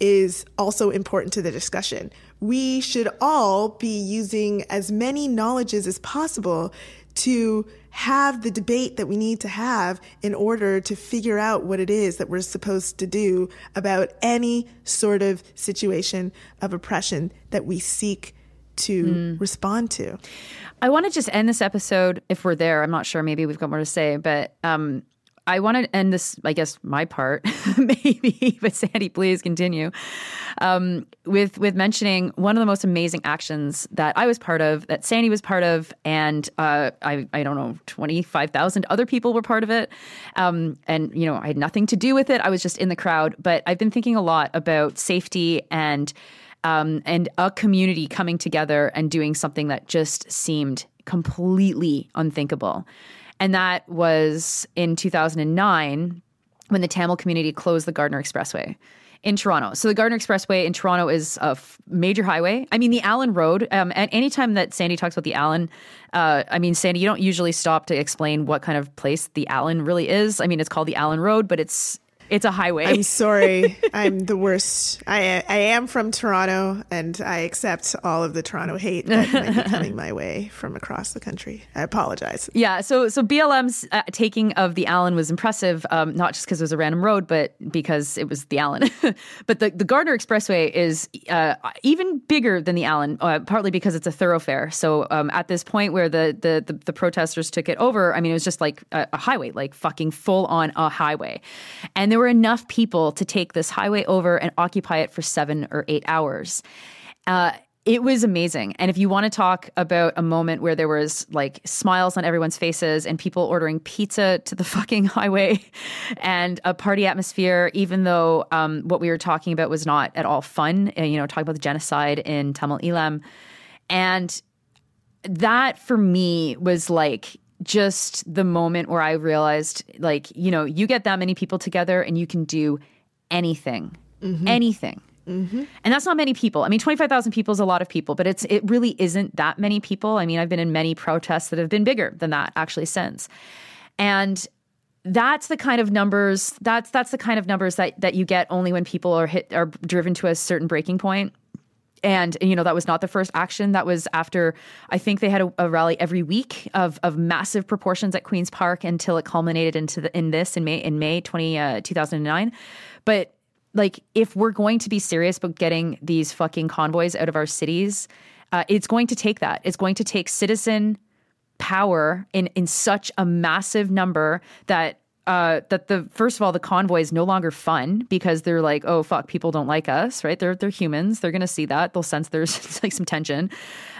is also important to the discussion. We should all be using as many knowledges as possible to have the debate that we need to have in order to figure out what it is that we're supposed to do about any sort of situation of oppression that we seek to mm. respond to. I want to just end this episode if we're there. I'm not sure. Maybe we've got more to say, but um, I want to end this, I guess, my part, maybe, but Sandy, please continue. Um, with with mentioning one of the most amazing actions that I was part of, that Sandy was part of, and uh, I I don't know, twenty five thousand other people were part of it, um, and you know I had nothing to do with it. I was just in the crowd, but I've been thinking a lot about safety and um, and a community coming together and doing something that just seemed completely unthinkable. And that was in 2009 when the Tamil community closed the Gardiner Expressway in Toronto. So the Gardiner Expressway in Toronto is a f- major highway. I mean, the Allen Road. Um, and anytime that Sandy talks about the Allen, uh, I mean, Sandy, you don't usually stop to explain what kind of place the Allen really is. I mean, it's called the Allen Road, but it's it's a highway. I'm sorry. I'm the worst. I I am from Toronto, and I accept all of the Toronto hate that might be coming my way from across the country. I apologize. Yeah. So so BLM's uh, taking of the Allen was impressive, um, not just because it was a random road, but because it was the Allen. but the the Gardiner Expressway is uh, even bigger than the Allen, uh, partly because it's a thoroughfare. So um, at this point where the, the, the the protesters took it over, I mean, it was just like a, a highway, like fucking full on a highway, and there were enough people to take this highway over and occupy it for seven or eight hours. Uh, it was amazing. And if you want to talk about a moment where there was like smiles on everyone's faces and people ordering pizza to the fucking highway and a party atmosphere, even though um, what we were talking about was not at all fun, uh, you know, talking about the genocide in Tamil Eelam. And that for me was like just the moment where I realized, like, you know, you get that many people together and you can do anything, mm-hmm. anything. Mm-hmm. And that's not many people. I mean, 25,000 people is a lot of people, but it's it really isn't that many people. I mean, I've been in many protests that have been bigger than that actually since. And that's the kind of numbers that's that's the kind of numbers that that you get only when people are hit are driven to a certain breaking point and you know that was not the first action. That was after i think they had a, a, rally every week of, of massive proportions at queen's park until it culminated into the, in this in may in may 20, uh, 2009 but like if we're going to be serious about getting these fucking convoys out of our cities uh, it's going to take that. It's going to take citizen power in in such a massive number that uh, that the first of all the convoy is no longer fun because they're like oh fuck people don't like us right? They're they're humans. They're gonna see that. They'll sense there's like some tension.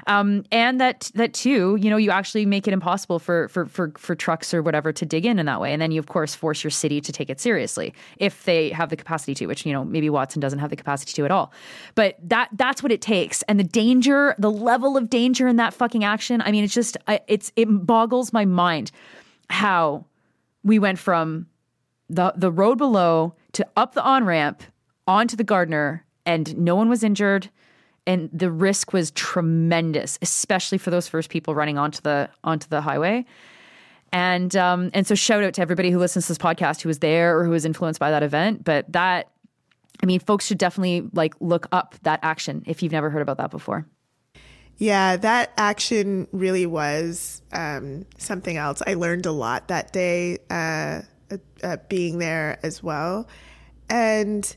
Um, and that that too you know you actually make it impossible for for for for trucks or whatever to dig in in that way. And then you of course force your city to take it seriously if they have the capacity to which you know maybe Watson doesn't have the capacity to at all. But that that's what it takes. And the danger the level of danger in that fucking action I mean it's just it's it boggles my mind how we went from the the road below to up the on ramp onto the Gardiner, and no one was injured. And the risk was tremendous, especially for those first people running onto the onto the highway. And um, and so shout out to everybody who listens to this podcast who was there or who was influenced by that event. But that I mean, folks should definitely like look up that action if you've never heard about that before. Yeah, that action really was um, something else. I learned a lot that day uh, uh, being there as well. And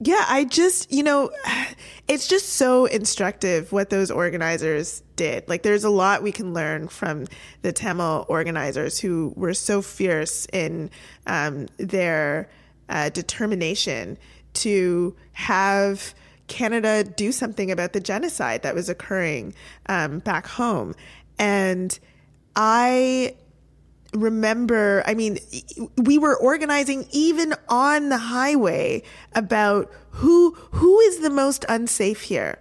yeah, I just, you know, it's just so instructive what those organizers did. Like, there's a lot we can learn from the Tamil organizers who were so fierce in um, their uh, determination to have Canada do something about the genocide that was occurring um, back home. And I remember, I mean, we were organizing even on the highway about who who is the most unsafe here.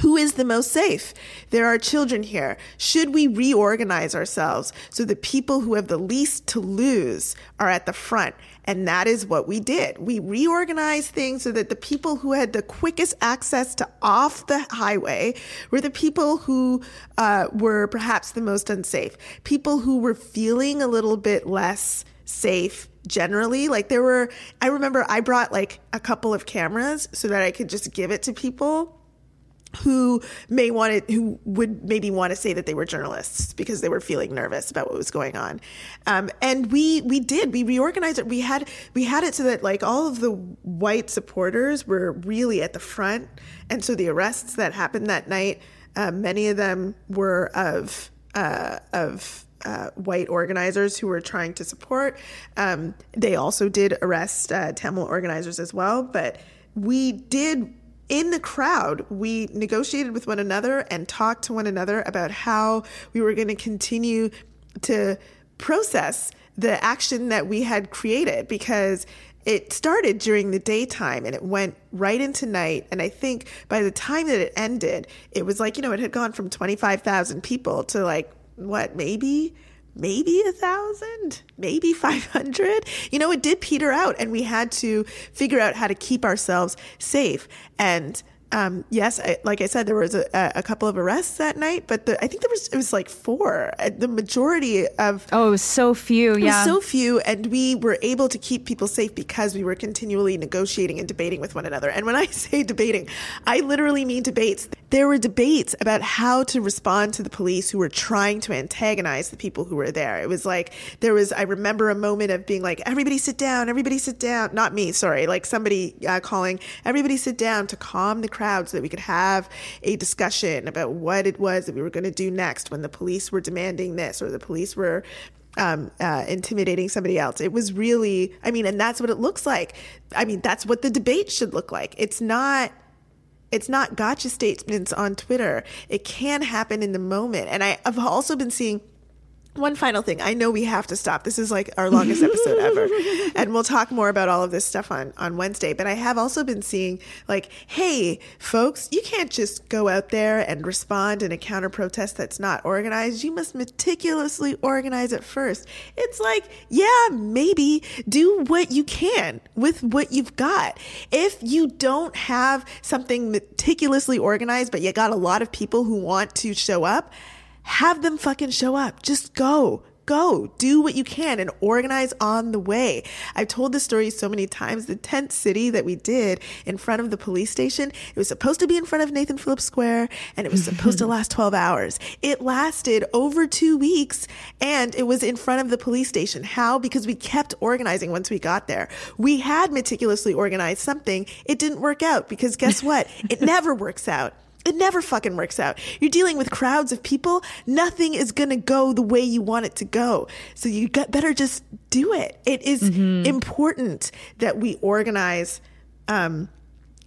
Who is the most safe? There are children here. Should we reorganize ourselves so the people who have the least to lose are at the front? And that is what we did. We reorganized things so that the people who had the quickest access to off the highway were the people who uh, were perhaps the most unsafe. People who were feeling a little bit less safe generally. Like there were, I remember I brought like a couple of cameras so that I could just give it to people who may want to, who would maybe want to say that they were journalists because they were feeling nervous about what was going on. Um, and we, we did, we reorganized it. We had, we had it so that like all of the white supporters were really at the front. And so the arrests that happened that night, uh, many of them were of, uh, of, uh, white organizers who were trying to support. Um, they also did arrest uh, Tamil organizers as well, but we did in the crowd, we negotiated with one another and talked to one another about how we were going to continue to process the action that we had created because it started during the daytime and it went right into night. And I think by the time that it ended, it was like, you know, it had gone from 25,000 people to like, what, maybe maybe a thousand, maybe 500. You know, it did peter out and we had to figure out how to keep ourselves safe. And um, yes, I, like I said, there was a, a, couple of arrests that night, but the, I think there was it was like four. Uh, the majority of oh, it was so few. Yeah, so few, and we were able to keep people safe because we were continually negotiating and debating with one another. And when I say debating, I literally mean debates. There were debates about how to respond to the police who were trying to antagonize the people who were there. It was like there was. I remember a moment of being like, "Everybody sit down, everybody sit down." Not me, sorry. Like somebody uh, calling, "Everybody sit down" to calm the crowd so that we could have a discussion about what it was that we were going to do next when the police were demanding this or the police were um, uh, intimidating somebody else. It was really, I mean, and that's what it looks like. I mean, that's what the debate should look like. It's not. It's not gotcha statements on Twitter. It can happen in the moment. And I, I've also been seeing one final thing. I know we have to stop. This is like our longest episode ever. And we'll talk more about all of this stuff on, on Wednesday. But I have also been seeing like, hey, folks, you can't just go out there and respond in a counter protest that's not organized. You must meticulously organize it first. It's like, yeah, maybe do what you can with what you've got. If you don't have something meticulously organized, but you got a lot of people who want to show up, have them fucking show up. Just go. Go do what you can and organize on the way. I've told this story so many times. The tent city that we did in front of the police station, it was supposed to be in front of Nathan Phillips Square and it was supposed to last 12 hours. It lasted over two weeks and it was in front of the police station. How? Because we kept organizing once we got there. We had meticulously organized something. It didn't work out because guess what? it never works out. It never fucking works out. You're dealing with crowds of people. Nothing is going to go the way you want it to go. So you got better just do it. It is mm-hmm. important that we organize um,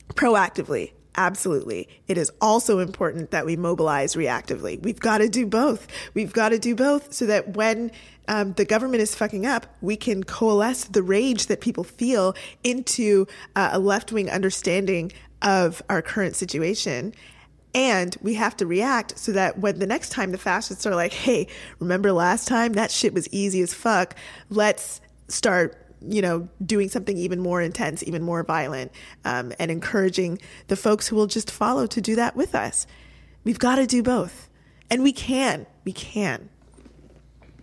proactively. Absolutely. It is also important that we mobilize reactively. We've got to do both. We've got to do both so that when um, the government is fucking up, we can coalesce the rage that people feel into uh, a left wing understanding of our current situation and we have to react so that when the next time the fascists are like, hey, remember last time? That shit was easy as fuck. Let's start you know, doing something even more intense, even more violent, um, and encouraging the folks who will just follow to do that with us. We've got to do both. And we can. We can.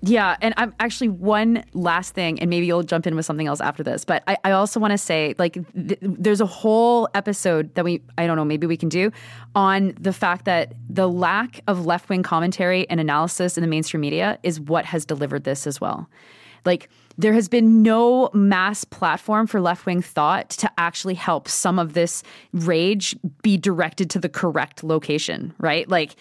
Yeah, and I'm actually one last thing, and maybe you'll jump in with something else after this. But I, I also want to say, like, th- there's a whole episode that we, I don't know, maybe we can do on the fact that the lack of left wing commentary and analysis in the mainstream media is what has delivered this as well. Like, there has been no mass platform for left wing thought to actually help some of this rage be directed to the correct location, right? Like,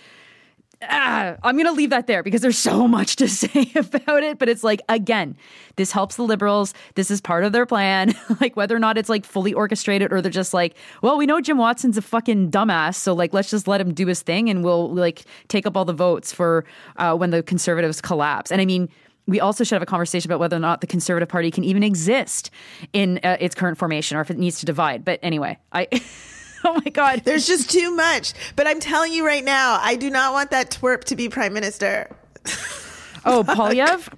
ah, I'm going to leave that there because there's so much to say about it. But it's like, again, this helps the liberals. This is part of their plan. like, whether or not it's like fully orchestrated or they're just like, well, we know Jim Watson's a fucking dumbass. So, like, let's just let him do his thing and we'll like take up all the votes for uh, when the conservatives collapse. And I mean, we also should have a conversation about whether or not the Conservative Party can even exist in uh, its current formation or if it needs to divide. But anyway, I. oh my God. There's just too much. But I'm telling you right now, I do not want that twerp to be prime minister. oh, Poilievre?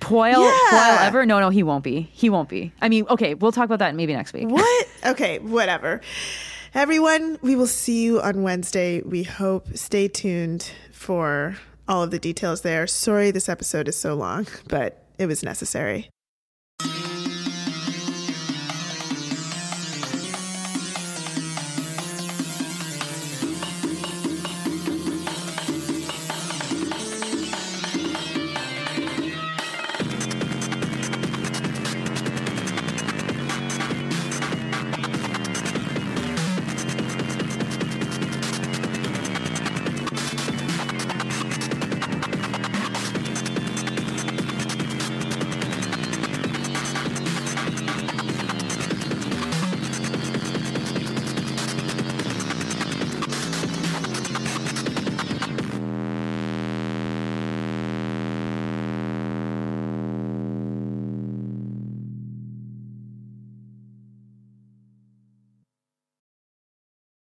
Poil, Yeah. Poil ever? No, no, he won't be. He won't be. I mean, okay, we'll talk about that maybe next week. What? Okay, whatever. Everyone, we will see you on Wednesday. We hope. Stay tuned for all of the details there. Sorry this episode is so long, but it was necessary.